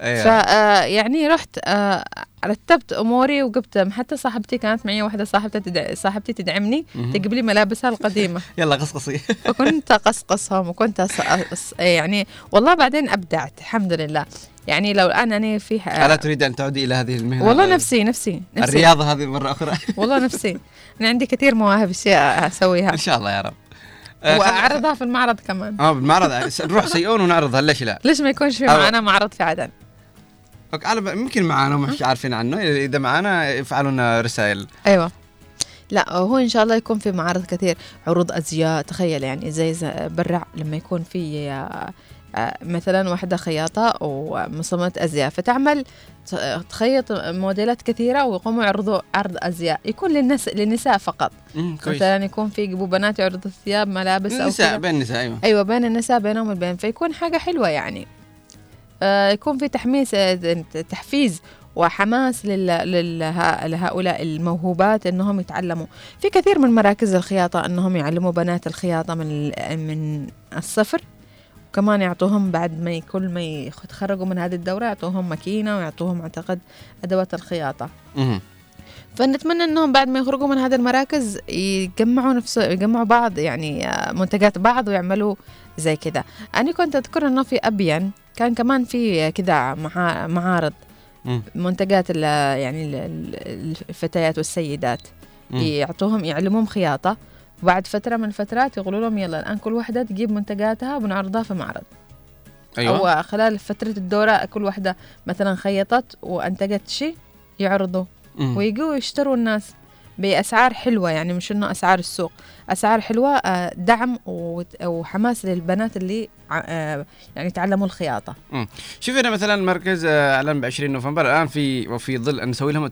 S2: أيوة.
S3: فيعني رحت آه، رتبت أموري وجبت حتى صاحبتي كانت معي واحدة صاحبتي تدع... صاحبتي تدعمني. تجيب لي ملابسها القديمة
S2: يلا قصقصي
S3: فكنت أقصقصهم وكنت. أص... يعني والله بعدين أبدعت الحمد لله يعني لو الآن أنا في
S2: الا تريد أن تعودي إلى هذه المهنة؟
S3: والله نفسي نفسي نفسي.
S2: الرياضة هذه مرة أخرى.
S3: والله نفسي. أنا عندي كثير مواهب أشياء أسويها.
S2: إن شاء الله يا رب. آه،
S3: وأعرضها في المعرض كمان.
S2: آه بالمعرض. نروح سيئون ونعرضها. ليش لا؟
S3: ليش ما يكونش في معنا معرض في عدن؟
S2: أوكي، على يمكن معانا ومش عارفين عنه. إذا معانا يفعلوا لنا رسائل.
S3: أيوه. لا هو إن شاء الله يكون في معارض كثير. عروض أزياء. تخيل يعني زي برع لما يكون في آه، مثلا واحدة خياطة ومصممة أزياء فتعمل تخيط موديلات كثيرة ويقوموا يعرضوا عرض أزياء يكون للنس للنساء فقط مثلا يكون في بنات يعرضوا ثياب ملابس أو
S2: النساء
S3: كذا.
S2: بين النساء أيوه
S3: أيوه بين النساء بينهم البين فيكون حاجة حلوة يعني آه يكون في تحميس آه، تحفيز وحماس. لهؤلاء الموهوبات إنهم يتعلموا في كثير من مراكز الخياطة إنهم يعلموا بنات الخياطة من. من الصفر وكمان يعطوهم بعد ما كل ما يتخرجوا من هذه الدورة يعطوهم ماكينة ويعطوهم أعتقد أدوات الخياطة
S2: مهم.
S3: فنتمنى إنهم بعد ما يخرجوا من هذه المراكز يجمعوا نفسه يجمعوا بعض يعني آه، منتجات بعض ويعملوا زي كذا أنا كنت أذكر إنه في ابين كان كمان في كذا معا- معارض. منتجات يعني ال- ال- الفتيات والسيدات. يعطوهم يعلموهم خياطة وبعد فترة من الفترات يقولوا لهم يلا الآن كل واحدة تجيب منتجاتها وبنعرضها في معرض.
S2: أيوه.
S3: أو خلال فترة الدورة كل واحدة مثلا خيطت وأنتجت شيء يعرضوا. ويجوا يشتروا الناس بأسعار حلوة يعني مش إنه أسعار السوق. أسعار حلوة آه، دعم وحماس للبنات اللي آه، يعني تعلموا الخياطة.
S2: مم. شوف هنا مثلا مركز آه، اعلان ب 20 نوفمبر الآن في وفي ظل أن نسوي لهم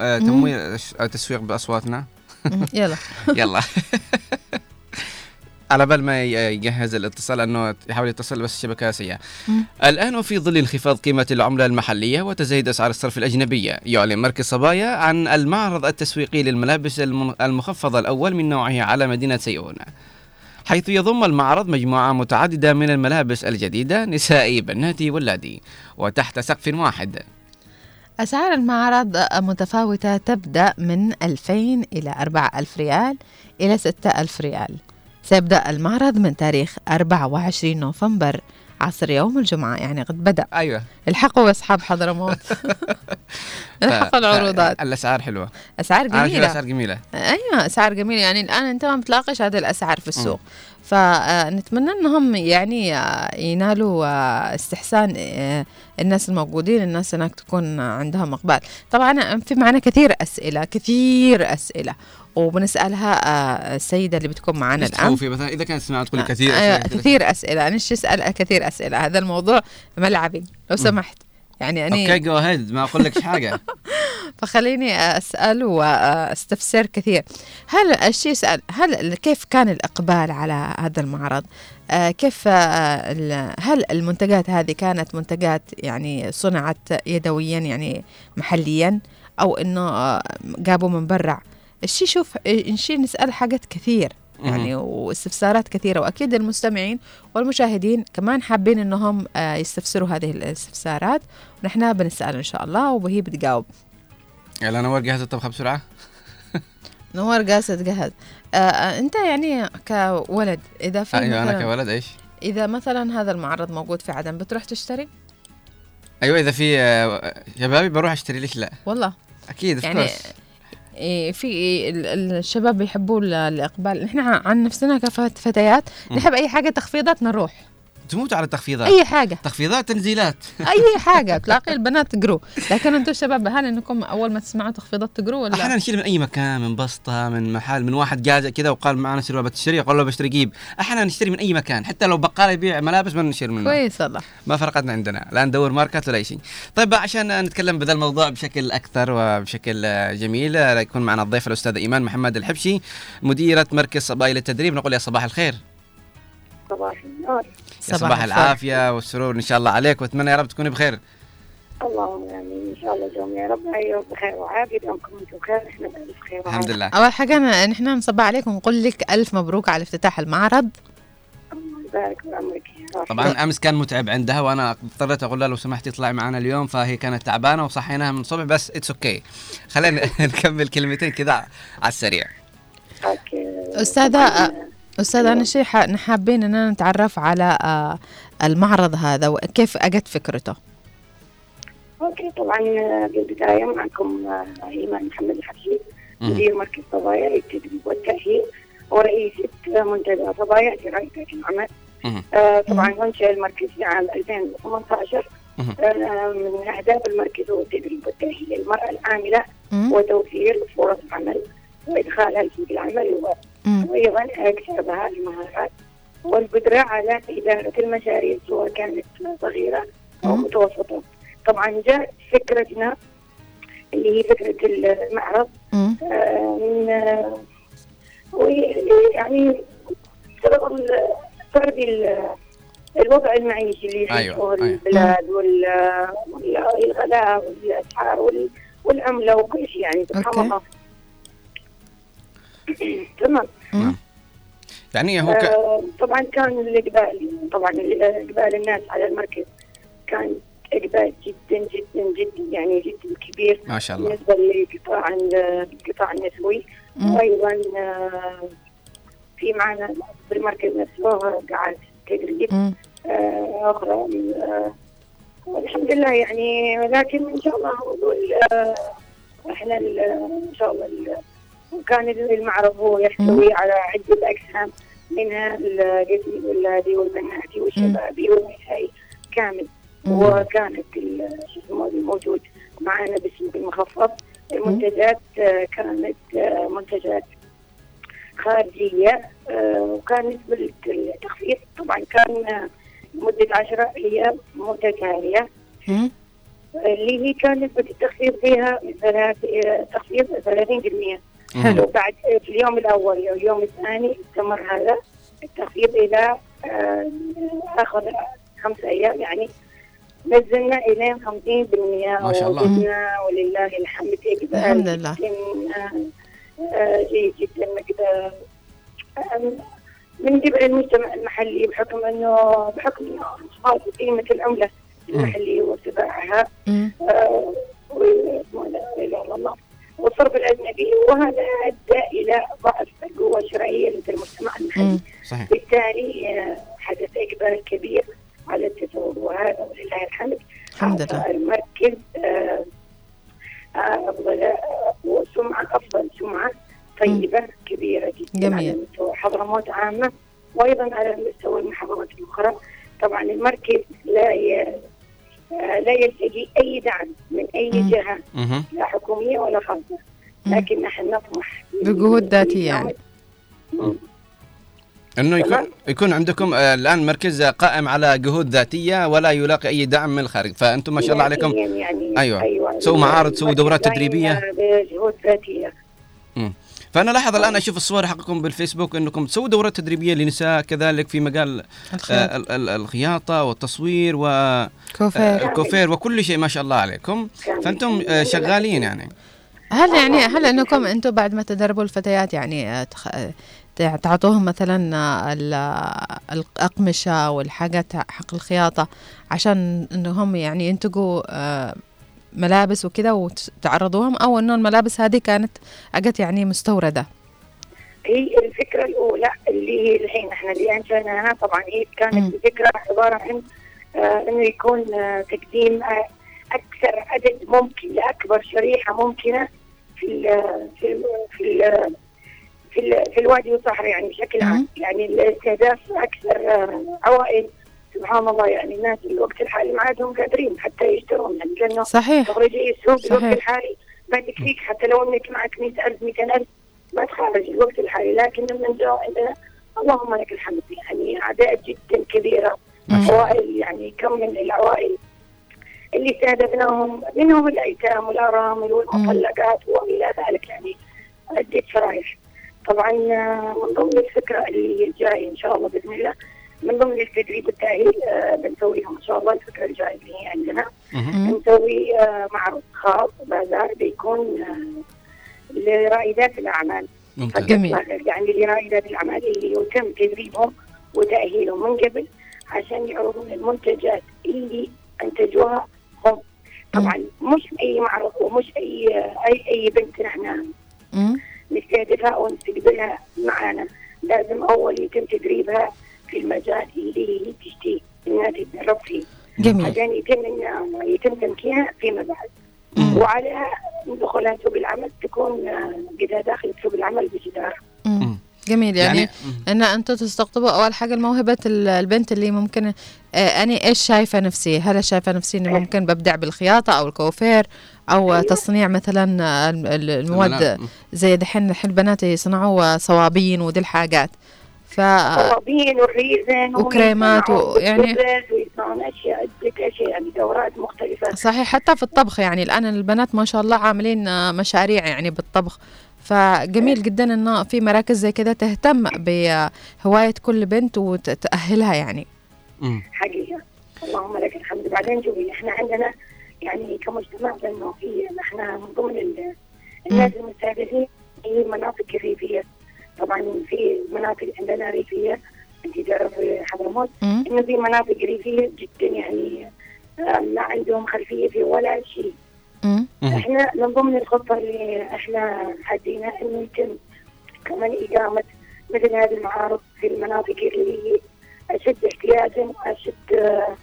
S2: آه، تمويل آه، تسويق بأصواتنا.
S3: يلا
S2: يلا على بال ما يجهز الاتصال أنه يحاول يتصل بس الشبكة
S3: سيئة.
S2: الآن وفي ظل انخفاض قيمة العملة المحلية وتزايد أسعار الصرف الأجنبية، يعلن مركز صبايا عن المعرض التسويقي للملابس الم- المخفضة الأول من نوعه على مدينة سيئون. حيث يضم المعرض مجموعة متعددة من الملابس الجديدة نسائي بناتي ولادي وتحت سقف واحد.
S3: أسعار المعرض متفاوتة تبدأ من 2000 إلى 4000 ريال إلى 6000 ريال. سيبدأ المعرض من تاريخ 24 نوفمبر عصر يوم الجمعة يعني قد بدأ.
S2: أيوه.
S3: الحقوا أصحاب حضرموت. الحقوا العروضات.
S2: الأسعار حلوة.
S3: أسعار جميلة.
S2: الاسعار جميلة.
S3: أيوه أسعار جميلة. يعني الآن أنت ما بتلاقيش هذه الأسعار في السوق. فنتمنى إنهم يعني آه، ينالوا آه، استحسان آه، الناس الموجودين الناس هناك تكون عندهم إقبال. طبعا في معنا كثير أسئلة كثير أسئلة وبنسألها السيدة اللي بتكون معنا الآن.
S2: تخوفي مثلا إذا كانت تسمع تقول كثير أشياء
S3: كثير أسئلة أنا أسأل؟ كثير أسئلة. هذا الموضوع ملعبي لو سمحت. يعني
S2: okay
S3: أنا
S2: go ahead ما أقول لك حاجة.
S3: فخليني أسأل وأستفسر كثير. هل الشيء يسأل هل كيف كان الإقبال على هذا المعرض؟ آه، كيف آه، هل المنتجات هذه كانت منتجات يعني صنعت يدويا يعني محليا؟ أو إنه آه، جابوا من برا. الشيء شوف الشيء نسأل حاجات كثير. يعني واستفسارات كثيرة وأكيد المستمعين والمشاهدين كمان حابين أنهم آه، يستفسروا هذه الاستفسارات. ونحن بنسأل إن شاء الله وهي بتجاوب.
S2: يلا نور جاهزه الطبخة بسرعة.
S3: نور قاصد جهز آه آه، أنت يعني كولد إذا في
S2: أيوه
S3: أنا
S2: كولد إيش؟
S3: إذا مثلا هذا المعرض موجود في عدن بتروح تشتري؟
S2: أيوه إذا في آه، شبابي بروح أشتري ليش لا؟
S3: والله.
S2: أكيد
S3: يعني
S2: course.
S3: إيه، في ال- ال- الشباب بيحبوا ال- الإقبال نحن عن نفسنا كفتيات. نحب أي حاجة تخفيضات نروح
S2: تموت على التخفيضات
S3: أي حاجة.
S2: تخفيضات تنزيلات.
S3: أي حاجة تلاقي البنات تقروا لكن أنتم الشباب هل إنكم أول ما تسمعوا تخفيضات تقروا
S2: أحيانا
S3: ولا
S2: نشيل من أي مكان من بسطة من محل من واحد جاز كذا وقال معنا سيروه بتشتري قال له بشتري جيب. أحيانا نشتري من أي مكان حتى لو بقال يبيع ملابس ما نشتري منه.
S3: كويس والله
S2: ما فرقتنا عندنا لا ندور ماركات ولا أي شيء. طيب عشان نتكلم بهذا الموضوع بشكل أكثر وبشكل جميل يكون معنا الضيف الأستاذ إيمان محمد الحبشي مديرة مركز صبايا للتدريب. نقول يا صباح الخير.
S13: صباح النور.
S2: يا صباح العافية والسرور إن شاء الله عليك وأتمنى يا رب تكوني بخير.
S13: اللهم آمين. إن شاء الله دوم يا رب أيوه بخير وعافيه دومكم أنتم بخير إحنا بألف خير
S2: الحمد
S13: وعافية.
S2: لله.
S3: أول حاجة أنا نحن نصبح عليكم ونقول لك ألف مبروك على افتتاح المعرض.
S13: الله يبارك بعمرك
S2: طبعا أمس كان متعب عندها وأنا اضطريت أقول لها لو سمحتي اطلعي معنا اليوم فهي كانت تعبانة وصحيناها من الصبح بس it's okay. خلينا نكمل كلمتين كذا على السريع.
S3: أستاذة استاذه أنا شيء ح- حابين اننا نتعرف على آه، المعرض هذا وكيف أجت فكرته؟
S13: أوكي طبعا آه، بالبداية معكم آه، ايمان محمد الحفيظ مدير مركز صبايا للتدريب والتاهيل ورئيسة منتدى صبايا لرعاية العمل. آه، طبعا انشئ المركز في عام 2018 آه، من أهداف المركز هو التدريب والتاهيل للمراه العاملة وتوفير فرص عمل وإدخالها في سوق العمل و- وأيضا اكتسابها المهارات والقدرة على إدارة المشاريع سواء كانت صغيرة أو متوسطة. طبعا جاء فكرتنا اللي هي فكرة المعرض آه، من آه، يعني بسبب فرض ال- الوضع المعيشي اللي
S2: أيوة،
S13: يعيشه
S2: أيوة.
S13: البلاد وال- والغلاء والأسعار وال- والعملة وكل شيء يعني سبحان. الله تمام.
S2: يعني هو ك...
S13: آه، طبعا كان الاقبال طبعا اقبال الناس على المركز كان اقبال جدا جدا جدا يعني جدا كبير
S2: ما شاء الله.
S13: بالنسبة لقطاع ال- القطاع النسوي. وأيضا آه، في معنا بالمركز نفسه قاعات تدريب. آه، أخرى آه، والحمد لله يعني لكن إن شاء الله آه، إحنا إن شاء الله ال- وكان المعرض هو يحتوي على عدة اقسام منها القسم الولادي والبناتي والشبابي والنسائي كامل. وكانت الموجود معنا بالسوق المخفض. المنتجات آه، كانت آه، منتجات خارجية آه، وكان نسبة التخفيض طبعا كان لمدة عشرة أيام متتالية اللي هي كان نسبة التخفيض فيها ثلاث تخفيض 30%
S3: حلو.
S13: وبعد آه، في اليوم الأول أو اليوم الثاني استمر هذا التخفيض إلى آه، أخذ خمس أيام يعني نزلنا إلى 50%
S3: ما شاء الله.
S13: ولله الحمد.
S3: الحمد لله.
S13: جيد جدا آه، من قبل المجتمع المحلي بحكم انه بحكم إنه انخفاض قيمة العملة المحلية وارتفاعها آه، الله. والصرف الأجنبي وهذا أدى إلى ضعف القوة الشرائية لدى المجتمع المحلي
S2: صحيح.
S13: بالتالي آه، حدث اقبال كبير على التسوق. وهذا ولله الحمد.
S3: الحمد لله.
S13: المركز آه، آه، أفضل آه، وسمعه أفضل سمعة طيبة كبيرة جدا
S3: جميل.
S13: على مستوى حضرموت عامة وأيضا على مستوى المحافظات الأخرى. طبعا المركز لا ي... آه، لا يلتقي أي دعم من أي جهة
S2: مهم.
S13: لا حكومية ولا خاصة. لكن نحن نطمح.
S3: بجهود ذاتية يعني.
S2: إنه يكون يكون عندكم آه، الآن مركز قائم على جهود ذاتية ولا يلاقي أي دعم من الخارج. فأنتم ما شاء الله عليكم.
S13: ذاتياً يعني
S2: أيوه. سووا معارض سووا دورات
S13: المركز تدريبية. بجهود
S2: ذاتية. فأنا لاحظ الآن أشوف الصور حقكم بالفيسبوك إنكم تسووا دورات تدريبية لنساء كذلك في مجال
S3: الخياطة.
S2: آه، ال- ال- الخياطة والتصوير و
S3: كوفير.
S2: آه، الكوفير وكل شيء ما شاء الله عليكم فأنتم آه، شغالين يعني
S3: هل يعني هل إنكم أنتم بعد ما تدربوا الفتيات يعني تخ... تع- تعطوهم مثلا ال- الأقمشة والحاجات حق الخياطة عشان إنهم يعني ينتجوا ملابس وكذا وتعرضوهم أو إنه الملابس هذه كانت أجت يعني مستوردة؟
S13: هي الفكرة الأولى اللي هي الحين. إحنا اللي انشاناها طبعا هي كانت الفكرة عبارة عن آه إنه يكون آه تقديم آه أكثر عدد ممكن لأكبر شريحة ممكنة في ال في ال في ال في, ال في الوادي والصحراء يعني بشكل عام. يعني الاستهداف أكثر آه عوائل. سبحان الله يعني الناس الوقت الحالي ما عادهم قادرين حتى يشترون يعني لأنه
S3: صحيح.
S13: تخرجي السوق. الوقت الحالي ما تكفيك حتى لو إنك معك 100000 200000 ما تخرج الوقت الحالي لكن من عندنا اللهم لك الحمد يعني اعداد جدا كبيرة عوائل يعني كم من العوائل اللي استهدفناهم منهم الأيتام والأرامل والمطلقات وإلى ذلك يعني عدة شرائح طبعا آه، من ضمن الفكرة اللي هي الجايه إن شاء الله بإذن الله من ضمن التدريب والتاهيل آه، بنسويهم إن شاء الله الفكرة الجاية اللي هي عندنا. نسوي آه، معرض خاص بازار بيكون آه، لرائدات الأعمال.
S2: ممتاز.
S3: جميل.
S13: يعني لرائدات الأعمال اللي يتم تدريبهم وتأهيلهم من قبل عشان يعرضون المنتجات اللي أنتجوها هم. طبعا مش أي معرض ومش أي أي أي بنت نحن. نستهدفها ونستقبلها معنا لازم أول يتم تدريبها في المجال اللي هي تشتي انها تتدرب فيه
S3: جميل.
S13: عشان يتم يتم تمكينها فيما بعد وعليها دخولها سوق العمل تكون آه، قد داخل سوق العمل بجدارة.
S3: جميل. يعني,
S2: يعني-
S3: إن أنتم تستقطبوا أول حاجة الموهبة ال- البنت اللي ممكن آه أنا إيش شايفة نفسي؟ هل شايفة نفسي إني ممكن ببدع بالخياطة أو الكوافير؟ أو تصنيع مثلا آه، ال- ال- المواد. زي دحين الحين البنات يصنعوا صوابين ودي الحاجات. ف
S13: صوابين والريزن
S3: وكريمات ويعني-
S13: ويصنعون اشياء اشياء يعني دورات مختلفة.
S3: صحيح حتى في الطبخ يعني الآن البنات ما شاء الله عاملين آه، مشاريع يعني بالطبخ. فجميل جدا إنه في مراكز زي كده تهتم بهواية كل بنت وتأهلها يعني.
S2: مم.
S13: حقيقة. اللهم لك الحمد. بعدين شوفي إحنا عندنا يعني كمجتمع انه في إحنا من ضمن ال- الناس المستهدفين هي المناطق الريفية طبعا في مناطق عندنا ريفية انت تعرفي حضرموت. إنه في مناطق ريفية جدا يعني آه، ما عندهم خلفية في ولا شيء. إحنا من ضمن الخطة اللي إحنا حدينا إنه يتم كمان إقامة مثل هذه المعارض في المناطق اللي هي أشد احتياجا اشد آه،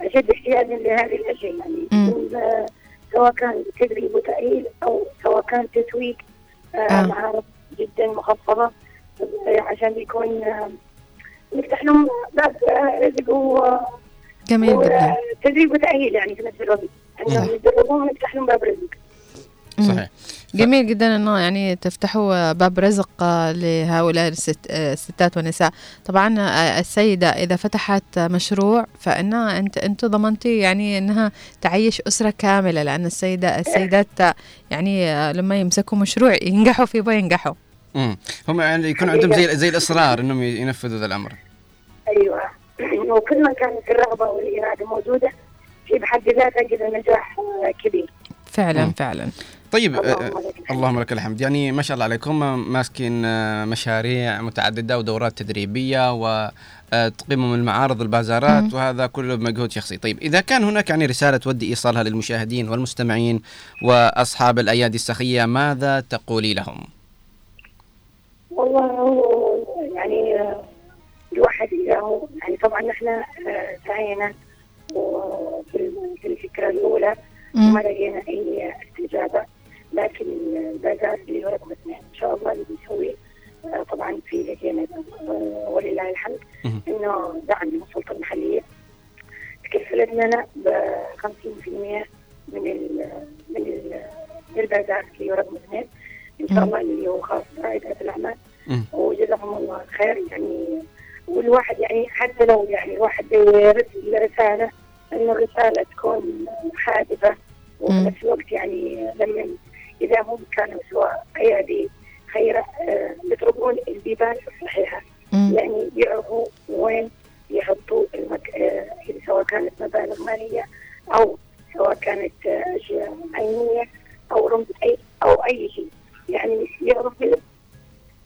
S13: أشد احتياجا لهذه الأشياء يعني آه، سواء كان تدريب وتأهيل أو سواء كان تسويق آه. معارض جدا مخفضة آه، عشان يكون آه، نفتح لهم باب آه، رزق و
S3: جميل جدا.
S13: تدريب وتأهيل يعني في نفس الوقت. انهم يدربون ونفتح لهم باب رزق.
S2: صحيح.
S3: جميل جدا إنه يعني تفتحوا باب رزق آه، لهؤلاء الست آه، الستات والنساء. طبعا آه، السيدة إذا فتحت مشروع فانها أنت أنت ضمنتي يعني إنها تعيش أسرة كاملة لأن السيدة السيدات آه، يعني آه، لما يمسكوا مشروع ينجحوا فيه ينجحوا
S2: مم. هم يعني يكون عندهم زي زي الإصرار إنهم ينفذوا ذا الأمر
S13: أيوه وكل ما كانت الرغبة والإرادة موجودة في بحد ذاتها كذا نجاح آه، كبير
S3: فعلا
S2: مم.
S3: فعلا
S2: طيب
S13: اللهم
S2: آه،
S13: لك الحمد.
S2: اللهم لك الحمد يعني ما شاء الله عليكم ماسكين آه، مشاريع متعددة ودورات تدريبية وتقيموا من المعارض البازارات
S3: مم.
S2: وهذا كله بمجهود شخصي طيب إذا كان هناك يعني رسالة تودي إيصالها للمشاهدين والمستمعين وأصحاب الأيادي السخية ماذا تقولي لهم
S13: والله هو يعني آه، الواحد إذا هو يعني طبعا نحن آه، سعينا وفي في الفكرة الأولى
S3: مم.
S13: ما لقينا أي استجابة لكن البازار اللي هو رقم اثنين إن شاء الله اللي بيسوي آه، طبعا في لقينا آه، ولله الحمد. إنه دعم من السلطة المحلية تكفلت لنا ب 50% من ال من ال من البازار اللي هو رقم اثنين إن شاء. الله اللي هو خاص برائدة
S2: الأعمال.
S13: وجزاهم الله خير يعني والواحد يعني حتى لو يعني الواحد يرسل رسالة انه الرسالة تكون هادفه وفي الوقت يعني لما إذا هم كانوا سواء أيادي خيرة آه، يطلبون البيبان الصحيحة.
S3: مم.
S13: يعني يعرفوا وين يحطوا المك... آه، سواء كانت مبالغ مالية أو سواء كانت آه، أشياء عينيه أو رمز اي أو أي شيء. يعني يعرفوا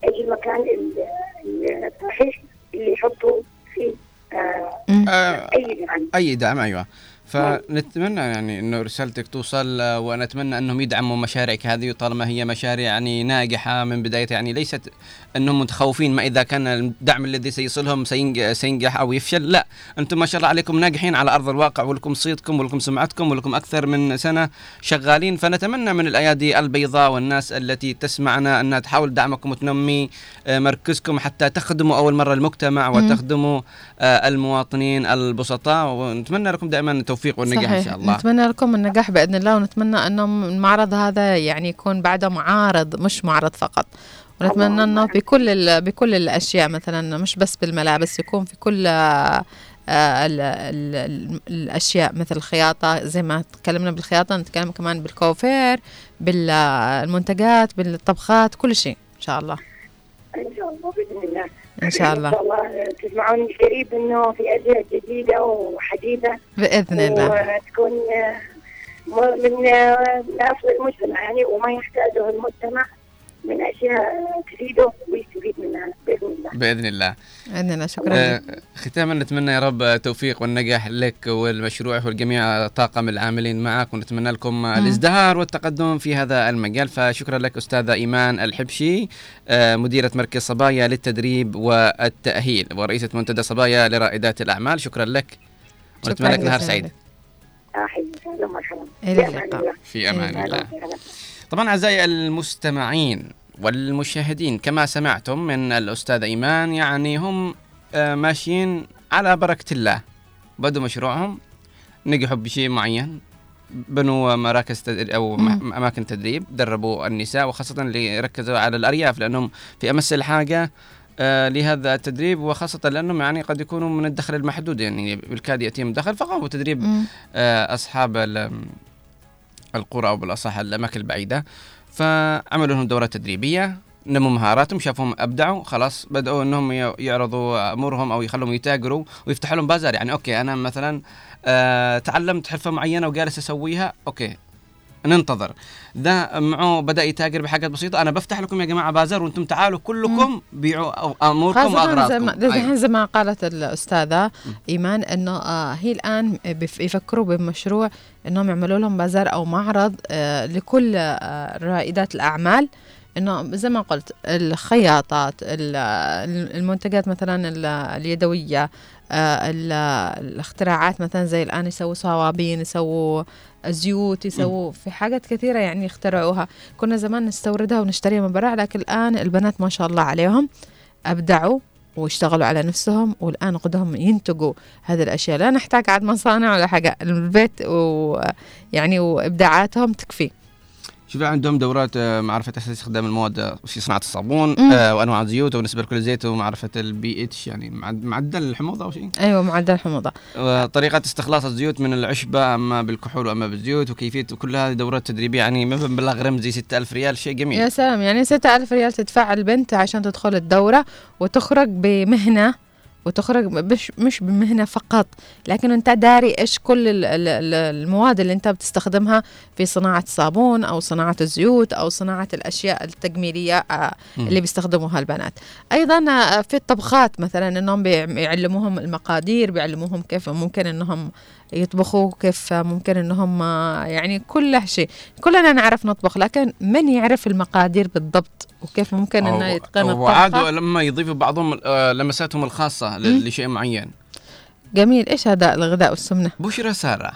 S13: أي ال- الصحيح اللي يحطوا فيه. آه، أي دعم
S2: أي دعم أيوه فنتمنى يعني إنه رسالتك توصل ونتمنى أنهم يدعموا مشاريعك هذه طالما هي مشاريع يعني ناجحة من بدايتها يعني ليست أنهم متخوفين ما إذا كان الدعم الذي سيصلهم سينج- سينجح أو يفشل لا. أنتم ما شاء الله عليكم ناجحين على أرض الواقع ولكم صيتكم ولكم سمعتكم ولكم أكثر من سنة شغالين. فنتمنى من الأيادي البيضاء والناس التي تسمعنا انها تحاول دعمكم وتنمي آه، مركزكم حتى تخدموا أول مرة المجتمع. وتخدموا آه، المواطنين البسطاء. ونتمنى لكم دائما التوفيق. والنجاح إن
S3: صحيح.
S2: شاء الله.
S3: نتمنى لكم النجاح بإذن الله ونتمنى أنه المعرض هذا يعني يكون بعده معارض مش معرض فقط. ونتمنى أنه بكل ال- بكل الأشياء مثلا مش بس بالملابس يكون في كل آه، آه، ال- ال- ال- الأشياء مثل الخياطة زي ما تكلمنا بالخياطة نتكلم كمان بالكوافير بالمنتجات بالطبخات كل شيء إن شاء الله.
S13: إن شاء الله بإذن الله.
S3: إن شاء الله.
S13: شاء الله. تسمعون قريب إنه في اشياء جديدة وحديثة.
S3: بإذن الله.
S13: وتكون آه، من آه، من أصل المجتمع يعني وما يحتاجه المجتمع. من أشياء تفيده ويستفيد منها بإذن الله.
S2: بإذن الله.
S3: عندنا شكرا.
S2: آه،
S3: لك.
S2: ختاما نتمنى يا رب التوفيق والنجاح لك والمشروع والجميع طاقم العاملين معك ونتمنى لكم الازدهار والتقدم في هذا المجال. فشكرا لك أستاذة إيمان الحبشي آه، مديرة مركز صبايا للتدريب والتأهيل ورئيسة منتدى صبايا لرائدات الأعمال. شكرا لك. ونتمنى لك نهار سعيد.
S3: أهلا
S13: في أمان الله.
S2: طبعا أعزائي المستمعين والمشاهدين كما سمعتم من الأستاذ إيمان يعني هم آه، ماشيين على بركة الله بدوا مشروعهم نجحوا بشيء معين بنوا مراكز تدريب أو
S3: مم.
S2: أماكن تدريب دربوا النساء وخاصة اللي ركزوا على الأرياف لأنهم في أمس الحاجة آه، لهذا التدريب وخاصة لأنهم يعني قد يكونوا من الدخل المحدود يعني بالكاد يأتيهم دخل فقاموا بتدريب. آه، أصحاب القرى أو بالأصح الأماكن البعيدة. فعملوا لهم دورات تدريبية نموا مهاراتهم شافوهم أبدعوا خلاص بدأوا إنهم يعرضوا أمورهم أو يخلوهم يتاجروا ويفتحوا لهم بازار. يعني okay أنا مثلا آه تعلمت حرفة معينة وجالس أسويها okay. ننتظر. ده معه بدأ يتاجر بحاجات بسيطة. أنا بفتح لكم يا جماعة بازار وأنتم تعالوا كلكم بيعوا أموركم
S3: وأغراضكم. زي
S2: أيوة.
S3: زي ما قالت الأستاذة إيمان إنه آه هي الآن بف- يفكروا بمشروع إنهم يعملوا لهم بازار أو معرض آه لكل آه رائدات الأعمال. إنه زي ما قلت الخياطات ال- المنتجات مثلا ال- اليدوية آه ال- الاختراعات مثلا زي الآن يسووا صوابين يسووا زيوت يسووا في حاجات كثيرة يعني يخترعوها كنا زمان نستوردها ونشتريها من برا لكن الآن البنات ما شاء الله عليهم أبدعوا واشتغلوا على نفسهم والآن قدهم ينتجوا هذه الأشياء. لا نحتاج عاد مصانع ولا حاجة. البيت ويعني وإبداعاتهم تكفي.
S2: شوف عندهم دورات آه، معرفة أساس استخدام المواد آه، في صناعة الصابون. آه وأنواع الزيوت ونسبة لكل زيت ومعرفة البي اتش يعني معد- معدل الحموضة أو شيء.
S3: أيوة معدل الحموضة.
S2: وطريقة استخلاص الزيوت من العشبة أما بالكحول وأما بالزيوت وكيفية كل هذه دورات تدريبية يعني ما بمبلغ رمزي 6000 ريال شيء جميل.
S3: يا سلام يعني ستة ألف ريال تدفع البنت عشان تدخل الدورة وتخرج بمهنة وتخرج مش مش بمهنة فقط لكن أنت داري إيش كل ال- ال- ال- المواد اللي أنت بتستخدمها في صناعة الصابون أو صناعة الزيوت أو صناعة الأشياء التجميلية آه،. اللي بيستخدموها البنات أيضا آه، في الطبخات مثلا إنهم بيعلموهم المقادير بيعلموهم كيف ممكن إنهم يطبخوا كيف ممكن إنهم آه، يعني كل شيء. كلنا نعرف نطبخ لكن من يعرف المقادير بالضبط؟ وكيف ممكن إنه يتقن
S2: وعادوا لما يضيفوا بعضهم آه، لمساتهم
S3: مم.
S2: لشيء معين.
S3: جميل. إيش هذا الغذاء والسمنة؟
S2: بشرى سارة.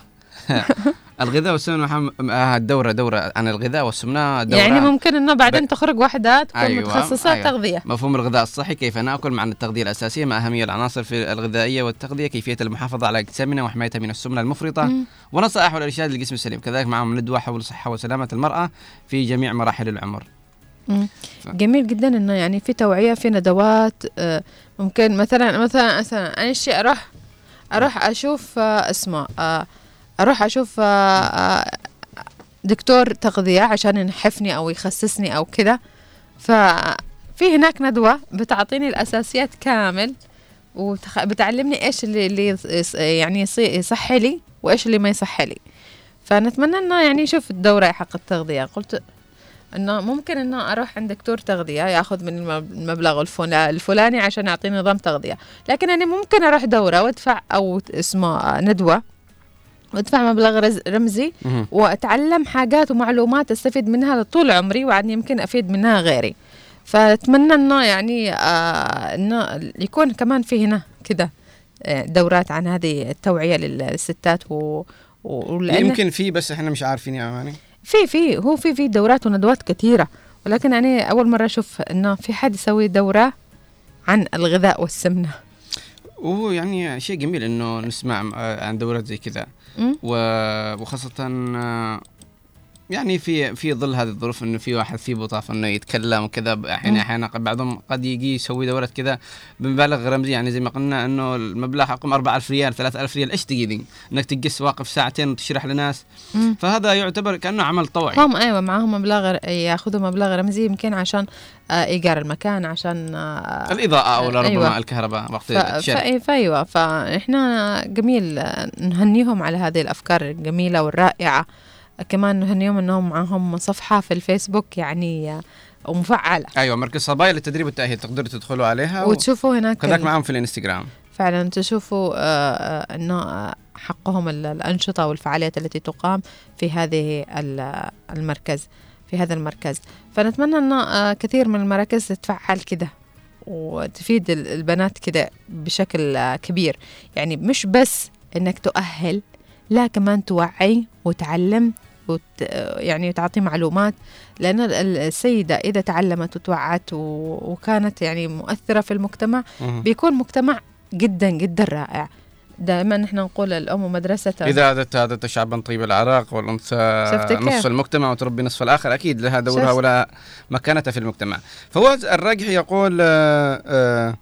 S2: الغذاء والسمنة محم- آه، دورة دورة. عن الغذاء والسمنة دورة.
S3: يعني ممكن إنه بعدين تخرج واحدة تكون
S2: أيوة،
S3: متخصصة
S2: أيوة.
S3: تغذية.
S2: مفهوم الغذاء الصحي. كيف نأكل مع التغذية الأساسية؟ ما أهمية العناصر في الغذائية والتغذية؟ كيفية المحافظة على اجسامنا وحمايتها من السمنة المفرطة؟
S3: مم.
S2: ونصائح والإرشاد للجسم السليم. كذلك معهم ندوه حول صحة وسلامة المرأة في جميع مراحل العمر.
S3: مم. جميل جدا إنه يعني في توعية في ندوات آه، ممكن مثلا مثلا مثلا أنا شيء أروح أروح أشوف آه، اسمه أروح أشوف آه، آه، دكتور تغذية عشان ينحفني أو يخسسني أو كذا. ففي هناك ندوة بتعطيني الأساسيات كامل وبتعلمني إيش اللي, اللي يعني يصحي لي وإيش اللي ما يصحي لي. فنتمنى إنه يعني يشوف الدورة حق التغذية. قلت إنه ممكن إنه أروح عند دكتور تغذية ياخذ من الم- المبلغ الفلا- الفلاني عشان يعطيني نظام تغذية. لكن أنا ممكن أروح دورة وأدفع أو اسمه آه، ندوة وادفع مبلغ رمزي. وأتعلم حاجات ومعلومات أستفيد منها طول عمري وبعدين يمكن أفيد منها غيري. فأتمنى إنه يعني آه إنه يكون كمان في هنا كده آه، دورات عن هذه التوعية للستات و
S2: يمكن في بس إحنا مش عارفين يا أماني.
S3: في في هو في في دورات وندوات كثيرة. ولكن أنا أول مرة أشوف إنه في حد يسوي دورة عن الغذاء والسمنة.
S2: وهو يعني شيء جميل إنه نسمع عن دورات زي كذا
S3: مم.
S2: يعني في في ظل هذه الظروف إنه في واحد في بطاقة إنه يتكلم وكذا أحيانا. أحيانا بعضهم قد يجي يسوي دورات كذا بمبالغ رمزي يعني زي ما قلنا إنه المبلغ حقهم 4000 ريال 3000 ريال إيش دي؟ إنك تجلس واقف ساعتين وتشرح لناس
S3: مم.
S2: فهذا يعتبر كأنه عمل طوعي
S3: هم أيوة معاهم مبلغ يأخذوا مبلغ رمزي يمكن عشان آه إيجار المكان عشان آه
S2: الإضاءة أو ربما
S3: أيوة.
S2: الكهرباء وقت
S3: فأي- فايوه فإحنا جميل آه، نهنيهم على هذه الأفكار الجميلة والرائعة كمان نهنيهم إنهم معهم صفحة في الفيسبوك يعني آه، ومفعله
S2: أيوه مركز صبايا للتدريب والتأهيل تقدروا تدخلوا عليها
S3: وتشوفوا هناك ال-
S2: معاهم في الإنستغرام.
S3: فعلا تشوفوا آه، آه، إنه آه، حقهم ال- الأنشطة والفعاليات التي تقام في هذه ال- المركز في هذا المركز. فنتمنى آه، كثير من المراكز تتفعل كده وتفيد ال- البنات كده بشكل آه، كبير. يعني مش بس إنك تؤهل لا كمان توعي وتعلم وت يعني تعطي معلومات لأن ال- ال- السيدة إذا تعلمت وتوعت و- وكانت يعني مؤثرة في المجتمع. بيكون مجتمع جدا جدا رائع دائما نحن نقول الأم مدرسة
S2: إذا عادت عادت شعبا طيب العراق
S3: والأنثى؟
S2: نصف المجتمع وتربي نصف الآخر أكيد لها دورها؟ ولا مكانتها في المجتمع فواز الرجح يقول آه، آه،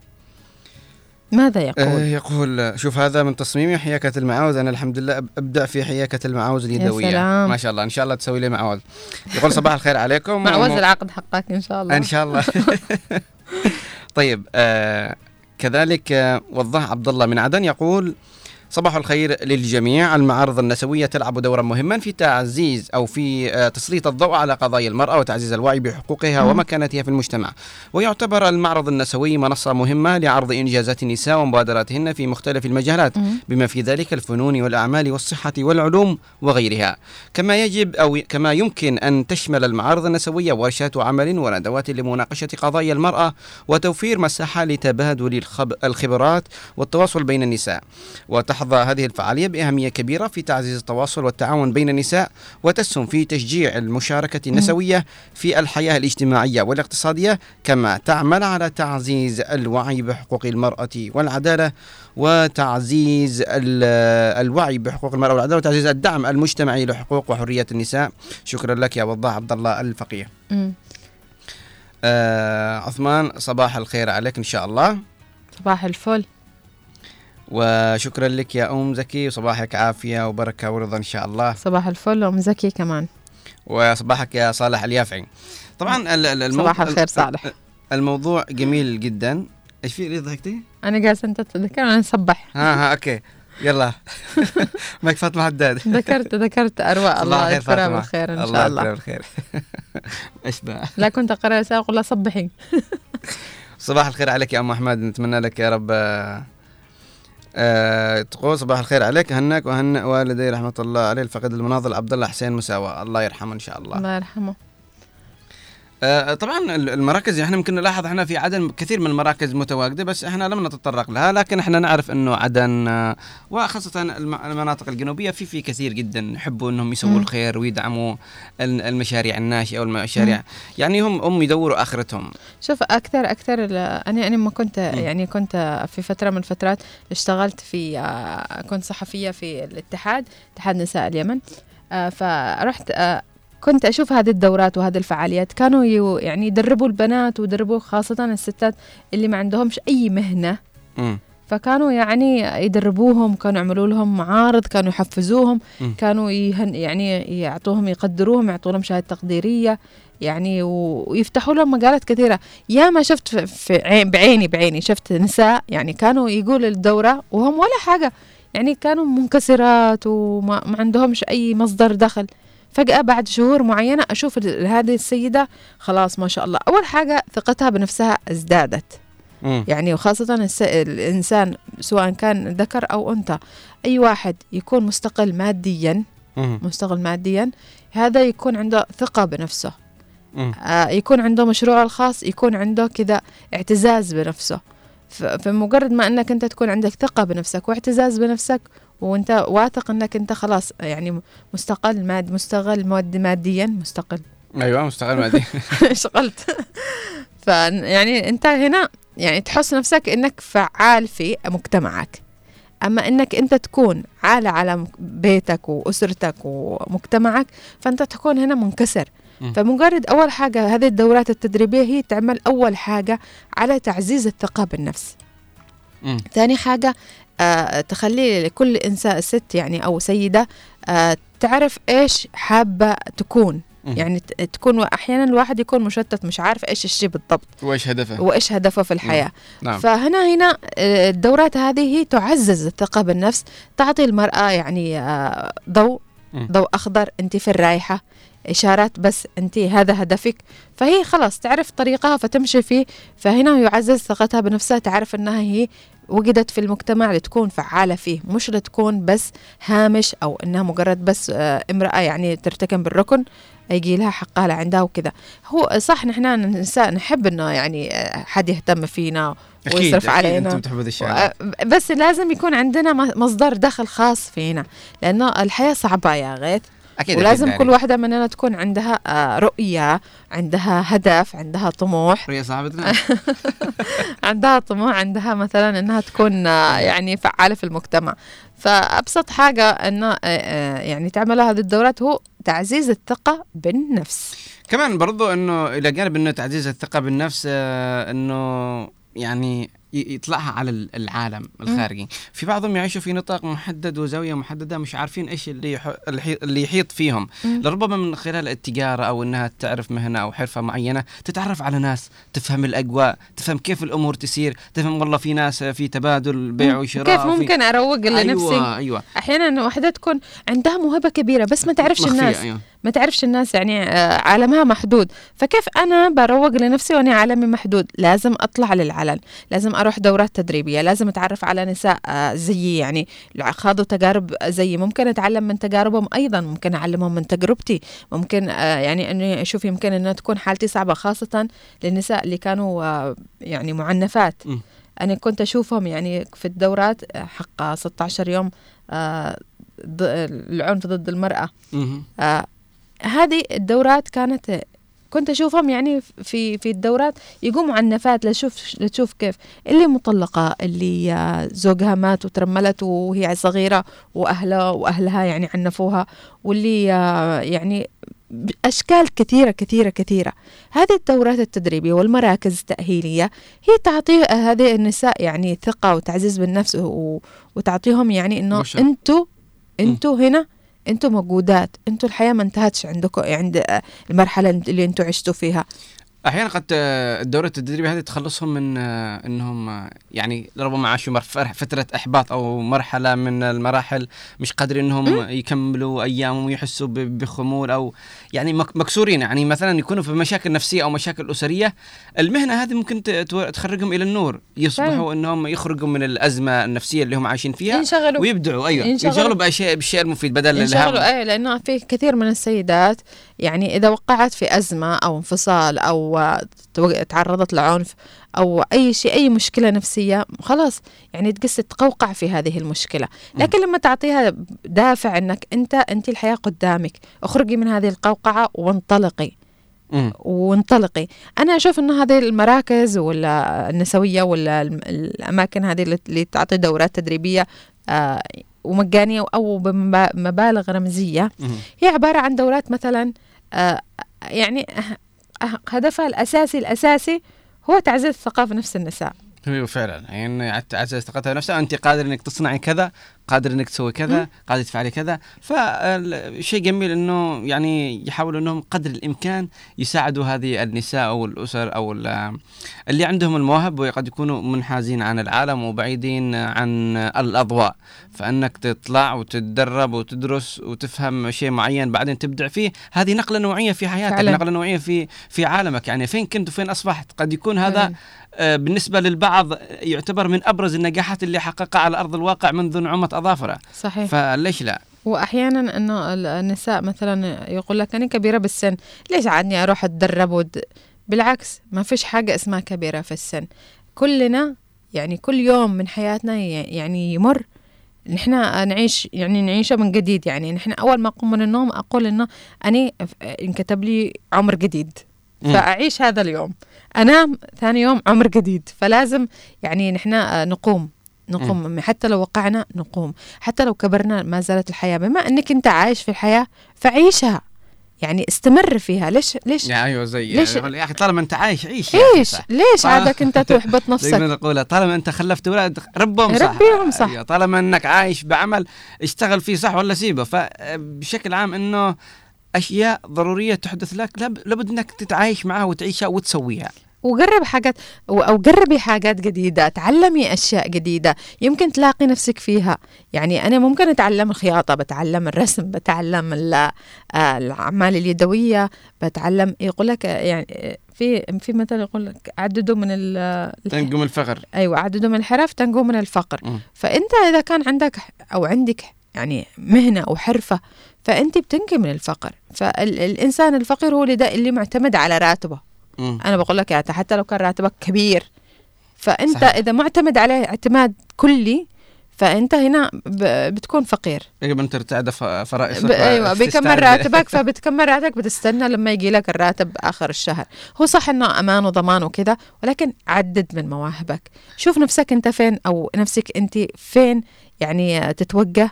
S3: ماذا
S2: آه،
S3: يقول؟
S2: يقول آه، شوف هذا من تصميمي حياكة المعاوز. أنا الحمد لله أب- أبدع في حياكة المعاوز اليدوية.
S3: سلام.
S2: ما شاء الله. إن شاء الله تسوي لي معاوز. يقول صباح الخير عليكم.
S3: معوز
S2: وم-
S3: العقد حقك إن شاء الله.
S2: إن شاء الله. طيب آه كذلك آه وضح عبد الله. من عدن يقول صباح الخير للجميع المعارض النسوية تلعب دورا مهما في تعزيز أو في آه، تسليط الضوء على قضايا المرأة وتعزيز الوعي بحقوقها. ومكانتها في المجتمع ويعتبر المعرض النسوي منصة مهمة لعرض إنجازات النساء ومبادراتهن في مختلف المجالات. بما في ذلك الفنون والأعمال والصحة والعلوم وغيرها كما يجب أو كما يمكن أن تشمل المعارض النسوية ورشات عمل وندوات لمناقشة قضايا المرأة وتوفير مساحة لتبادل الخب- الخبرات والتواصل بين النساء وتحظى هذه الفعالية بأهمية كبيرة في تعزيز التواصل والتعاون بين النساء وتسهم في تشجيع المشاركة النسوية في الحياة الاجتماعية والاقتصادية كما تعمل على تعزيز الوعي بحقوق المرأة والعدالة وتعزيز ال- الوعي بحقوق المرأة والعدالة وتعزيز الدعم المجتمعي لحقوق وحريات النساء. شكرا لك يا وضاح عبد الله الفقيه. آه عثمان صباح الخير عليك إن شاء الله.
S3: صباح الفل.
S2: وشكرا لك يا أم زكي وصباحك عافية وبركة ورضا إن شاء الله.
S3: صباح الفل وأم زكي كمان.
S2: وصباحك يا صالح اليافعي. طبعا ال- ال- المو-
S3: صباح الخير صالح.
S2: الموضوع جميل جدا. إيش في ليه ضحكتي؟
S3: أنا جالسة أنت تتذكر أنا نصبح
S2: ها ها okay. يلا. مايك فاطمة حداد.
S3: ذكرت ذكرت
S2: صباح
S3: الله يذكرها. بالخير إن
S2: الله
S3: شاء
S2: يذكرها
S3: الله
S2: بالخير. إيش ذا
S3: لا كنت أقرأ رسالة أقول لها صبحي.
S2: صباح الخير عليك يا أم أحمد. نتمنى لك يا رب آه، تقول صباح الخير عليك هناك وهنأ والدي رحمة الله عليه الفقيد المناضل عبد الله حسين مساوى. الله يرحمه إن شاء الله.
S3: الله يرحمه.
S2: طبعا ال- المراكز إحنا ممكن نلاحظ إحنا في عدن كثير من المراكز متواجدة بس إحنا لم نتطرق لها لكن إحنا نعرف انه عدن آه، وخاصة الم- المناطق الجنوبية في في كثير جدا يحبوا إنهم يسووا. الخير ويدعموا ال- المشاريع الناشئة والمشاريع. يعني هم هم يدوروا آخرتهم.
S3: شوف أكثر أكثر أنا أنا ما كنت يعني كنت في فترة من الفترات اشتغلت في آه، كنت صحفية في الاتحاد اتحاد نساء اليمن. آه، فرحت آه، كنت أشوف هذه الدورات وهذه الفعاليات. كانوا يعني يدربوا البنات ويدربوا خاصة الستات اللي ما عندهمش أي مهنة.
S2: مم.
S3: فكانوا يعني يدربوهم كانوا يعملوا لهم معارض كانوا يحفزوهم
S2: مم.
S3: كانوا يهن يعني يعطوهم يقدروهم يعطوا لهم شهادة تقديرية يعني ويفتحوا لهم مجالات كثيرة. يا ما شفت في- في عين بعيني بعيني شفت نساء يعني كانوا يقولوا الدورة وهم ولا حاجة. يعني كانوا منكسرات وما ما عندهمش أي مصدر دخل. فجأة بعد شهور معينة أشوف هذه السيدة خلاص ما شاء الله أول حاجة ثقتها بنفسها ازدادت
S2: مم.
S3: يعني وخاصة الس- الإنسان سواء كان ذكر أو أنثى أي واحد يكون مستقل ماديا
S2: مم.
S3: مستقل ماديا هذا يكون عنده ثقة بنفسه. آه يكون عنده مشروع الخاص يكون عنده كذا اعتزاز بنفسه فمجرد ما إنك أنت تكون عندك ثقة بنفسك واعتزاز بنفسك وانت واثق انك انت خلاص يعني مستقل ماد مستقل ماد ماديا مستقل.
S2: أيوه مستقل مادي
S3: اشتغلت ف يعني انت هنا يعني تحس نفسك انك فعال في مجتمعك. أما إنك أنت تكون عالة على بيتك وأسرتك ومجتمعك فأنت تكون هنا منكسر. فمجرد أول حاجة هذه الدورات التدريبية هي تعمل أول حاجة على تعزيز الثقة بالنفس. ثاني حاجة آه تخلي لكل إنسان ست يعني أو سيدة آه تعرف إيش حابة تكون. يعني تكون أحيانا الواحد يكون مشتت مش عارف إيش الشيء بالضبط
S2: وإيش هدفه؟
S3: وإيش هدفه في الحياة
S2: نعم.
S3: فهنا هنا آه، الدورات هذه هي تعزز الثقة بالنفس تعطي المرأة يعني آه، ضوء. ضوء أخضر أنت في الرايحة إشارات بس أنت هذا هدفك فهي خلاص تعرف طريقها فتمشي فيه فهنا يعزز ثقتها بنفسها تعرف أنها هي وجدت في المجتمع لتكون فعالة فيه مش لتكون بس هامش أو إنها مجرد بس آه، امرأة يعني ترتكن بالركن يجي لها حقها لعندها وكذا. هو صح نحن النساء نحب إنه يعني آه، حد يهتم فينا ويصرف
S2: أكيد
S3: علينا.
S2: أنتم تحبوا ذي الشغلات
S3: آه، بس لازم يكون عندنا مصدر دخل خاص فينا لأنه الحياة صعبة يا غيث.
S2: أكيد،
S3: ولازم
S2: أكيد
S3: كل
S2: يعني.
S3: واحدة مننا تكون عندها آه، رؤية عندها هدف عندها طموح.
S2: رؤية صاحبتنا
S3: عندها طموح عندها مثلا إنها تكون آه، يعني فعالة في المجتمع. فأبسط حاجة انه آه، يعني تعملها هذه الدورات هو تعزيز الثقة بالنفس.
S2: كمان برضو إنه إلى جانب إنه تعزيز الثقة بالنفس إنه يعني يطلعها على ال- العالم الخارجي. في بعضهم يعيشوا في نطاق محدد وزاوية محددة مش عارفين إيش اللي اللي يحيط فيهم. لربما من خلال التجارة أو إنها تعرف مهنة أو حرفة معينة تتعرف على ناس تفهم الأجواء تفهم كيف الأمور تسير تفهم والله في ناس في تبادل بيع وشراء
S3: كيف ممكن أروق لنفسي؟
S2: أيوه. أيوه
S3: أحيانا واحدة تكون عندها موهبة كبيرة بس ما تعرفش الناس.
S2: أيوة.
S3: ما تعرفش الناس يعني آه، عالمها محدود. فكيف أنا بروق لنفسي وأنا عالمي محدود؟ لازم أطلع للعلن لازم أروح دورات تدريبية. لازم أتعرف على نساء آه، زيي يعني خاضوا تجارب زيي. ممكن أتعلم من تجاربهم أيضا. ممكن أعلمهم من تجربتي. ممكن آه، يعني إني أشوف يمكن إنها تكون حالتي صعبة خاصة للنساء اللي كانوا آه، يعني معنفات.
S2: م.
S3: أنا كنت أشوفهم يعني في الدورات حق 16 يوم العنف ضد المرأة. هذه الدورات كانت كنت أشوفهم يعني في في الدورات يقوموا عنفات لشوف لتشوف كيف. اللي مطلقة اللي آه، زوجها مات وترملت وهي صغيرة وأهلها وأهلها يعني عنفوها واللي آه، يعني أشكال كثيرة كثيرة كثيرة. هذه الدورات التدريبية والمراكز التأهيلية هي تعطي هذه النساء يعني ثقة وتعزيز بالنفس وتعطيهم يعني إنه
S2: بشر.
S3: أنتوا أنتوا هنا أنتوا موجودات أنتوا الحياة ما انتهتش عندكم عند المرحلة اللي أنتوا عشتوا فيها.
S2: أحيانا قد آه، الدوره التدريبيه هذه تخلصهم من آه، إنهم آه، يعني ربما عاشوا فترة إحباط أو مرحلة من المراحل مش قادرين إنهم يكملوا أيامهم ويحسوا بخمول أو يعني مك- مكسورين يعني مثلا يكونوا في مشاكل نفسية أو مشاكل أسرية المهنة هذه ممكن تخرجهم إلى النور يصبحوا. إنهم يخرجوا من الأزمة النفسية اللي هم عايشين فيها
S3: ينشغلوا.
S2: ويبدعوا أيوه
S3: ينشغلوا.
S2: ينشغلوا بأشياء بالشيء المفيد بدل
S3: ينشغلوا إيه لأنه في كثير من السيدات يعني إذا وقعت في أزمة أو انفصال أو آه، تعرضت لعنف أو أي شيء أي مشكلة نفسية خلاص يعني تقص تقوقع في هذه المشكلة. لكن لما تعطيها دافع إنك أنت أنت الحياة قدامك اخرجي من هذه القوقعة وانطلقي. وانطلقي. أنا أشوف انه هذه المراكز ولا النسوية ولا الأماكن هذه اللي- اللي تعطي دورات تدريبية ومجانية أو بمبالغ رمزية.
S2: مم.
S3: هي عبارة عن دورات مثلا آه، يعني أه- أه- هدفها الأساسي الأساسي هو تعزيز الثقافه نفس النساء.
S2: أيوه فعلا. يعني تعزز ثقتها نفسها انت قادر إنك تصنعي كذا قادر إنك تسوي كذا. قادر تفعلي كذا فالشيء جميل إنه يعني يحاولوا إنهم قدر الإمكان يساعدوا هذه النساء أو الأسر أو ال- اللي عندهم المواهب وقد يكونوا منحازين عن العالم وبعيدين عن الأضواء فإنك تطلع وتتدرب وتدرس وتفهم شيء معين بعدين تبدع فيه هذه نقلة نوعية في حياتك
S3: فعلا.
S2: نقلة نوعية في في عالمك يعني فين كنت وفين أصبحت قد يكون هذا
S3: فعلا.
S2: آه، بالنسبة للبعض يعتبر من أبرز النجاحات اللي حققها على أرض الواقع منذ نعومة أظافره
S3: صحيح.
S2: فليش لا؟
S3: وأحيانا إنه ال- النساء مثلا يقول لك أنا كبيرة بالسن ليش عادني أروح أتدرب ود... بالعكس ما فيش حاجة اسمها كبيرة في السن. كلنا يعني كل يوم من حياتنا يعني يمر. نحن نعيش يعني نعيشه من جديد يعني نحن أول ما أقوم من النوم أقول إنه أنا انكتب لي عمر جديد. فأعيش هذا اليوم. أنام ثاني يوم عمر جديد. فلازم يعني نحن نقوم. نقوم حتى لو وقعنا نقوم. حتى لو كبرنا ما زالت الحياة. بما أنك أنت عايش في الحياة فعيشها. يعني استمر فيها. ليش ليش
S2: يا أيوة زي
S3: ليش-
S2: يعني يا أخي طالما أنت عايش عيش
S3: عيش. ليش عادك أنت تحبط
S2: زي ما
S3: نفسك؟
S2: نقول طالما أنت خلفت أولاد ربهم صح.
S3: ربيهم صح.
S2: أيوة طالما أنك عايش بعمل اشتغل فيه صح ولا سيبه. فبشكل عام أنه أشياء ضرورية تحدث لك لاب- لابد أنك تتعايش معها وتعيشها وتسويها.
S3: وجرب حاجات أو جربي حاجات جديدة تعلمي أشياء جديدة يمكن تلاقي نفسك فيها. يعني أنا ممكن أتعلم الخياطة بتعلم الرسم بتعلم آه، الأعمال اليدوية بتعلم يقول لك آه، يعني آه، في في مثل يقول لك عددوا من ال-
S2: تنقم الفقر.
S3: أيوه عددوا من الحرف تنجو من الفقر.
S2: مم.
S3: فأنت إذا كان عندك أو عندك يعني مهنة أو حرفة فأنت بتنجي من الفقر. فالانسان الفقير هو اللي معتمد على راتبه.
S2: مم.
S3: أنا بقول لك يعني حتى لو كان راتبك كبير فأنت
S2: صحيح.
S3: إذا معتمد عليه اعتماد كلي فأنت هنا بتكون فقير
S2: يجب ان ترتعد فرائصك
S3: ب... أيوه بيكمل. راتبك فبتكمل راتبك بتستنى لما يجي لك الراتب آخر الشهر هو صح إنه أمان وضمان وكده ولكن عدد من مواهبك شوف نفسك أنت فين أو نفسك أنت فين يعني تتوجه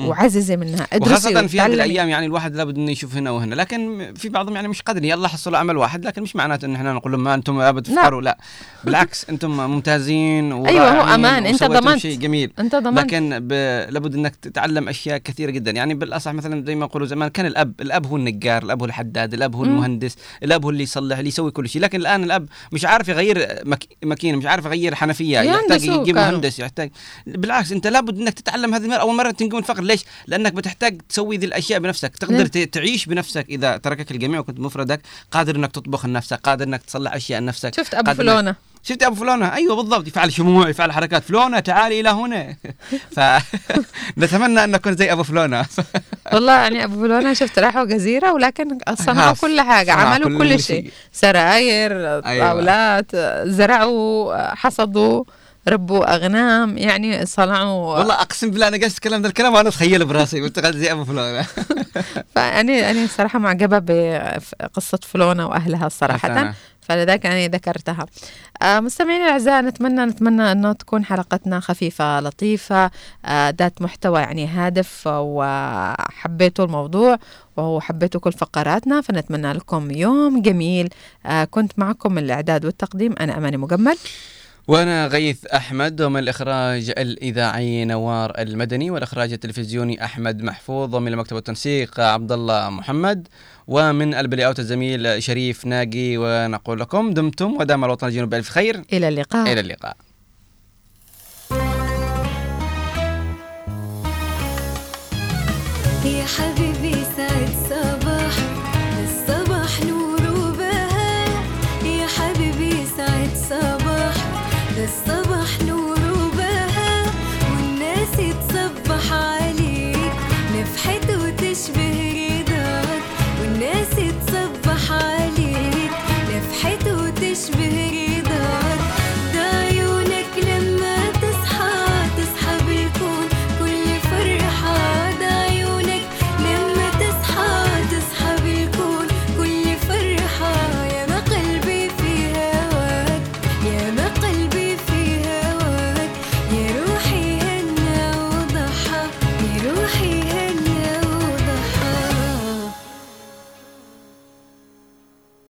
S2: مم.
S3: وعززي منها ادرسي
S2: وخاصة في هذه. الأيام يعني الواحد لابد أنه يشوف هنا وهنا لكن في بعضهم يعني مش قادر يلا حصلوا عمل واحد لكن مش معناته أن إحنا نقول لهم ما أنتم أبد تفقروا لا بالعكس أنتم ممتازين
S3: أيوة، هو أمان، أنت
S2: وسويتم
S3: ضمنت.
S2: شيء جميل
S3: أنت ضمنت
S2: لكن ب... لابد إنك تتعلم أشياء كثيرة جدا يعني بالأصح مثلا زي ما يقولوا زمان كان الأب الأب هو النجار الأب هو الحداد الأب هو. المهندس الأب هو اللي يصلح اللي يسوي كل شيء لكن الآن الأب مش عارف يغير مك... ماكينة مش عارف يغير حنفية يحتاج يجيب. مهندس يحتاج بالعكس أنت لابد إنك تتعلم هذه المرة أول مرة تنقم الفقر ليش؟ لأنك بتحتاج تسوي ذي الأشياء بنفسك تقدر
S3: نعم.
S2: تعيش بنفسك إذا تركك الجميع وكنت مفردك قادر إنك تطبخ لنفسك قادر إنك تصلح أشياء لنفسك
S3: شفت
S2: أبو
S3: فلونة؟
S2: شفت أبو فلونة؟ أيوه بالضبط يفعل شموع يفعل حركات. فلونة تعالي إلى هنا. فنتمنى أن نكون زي أبو فلونة.
S3: والله يعني أبو فلونة شفت راحوا جزيره ولكن صنعوا. كل
S2: حاجة
S3: عملوا
S2: كل
S3: كل,
S2: شيء.
S3: سراير طاولات زرعوا حصدوا ربوا أغنام يعني صنعوا
S2: والله أقسم بالله أنا جالس أتكلم ذا الكلام وأنا أتخيل براسي قلت قاعد زي أبو فلونه
S3: فأنا أنا صراحة معجبة بقصة فلونة وأهلها صراحة
S2: حسنا.
S3: فلذلك أنا ذكرتها. آه، مستمعينا الأعزاء نتمنى نتمنى أنه تكون حلقتنا خفيفة لطيفة آه، ذات محتوى يعني هادف وحبيتوا الموضوع وحبيتوا كل فقراتنا فنتمنى لكم يوم جميل. آه، كنت معكم من الإعداد والتقديم أنا أماني مجمل.
S2: وأنا غيث أحمد ومن الإخراج الإذاعي نوار المدني والإخراج التلفزيوني أحمد محفوظ ومن المكتب والتنسيق عبد الله محمد ومن ال play out الزميل شريف ناقي ونقول لكم دمتم ودام الوطن الجنوبي بالف خير.
S3: إلى اللقاء.
S2: إلى اللقاء.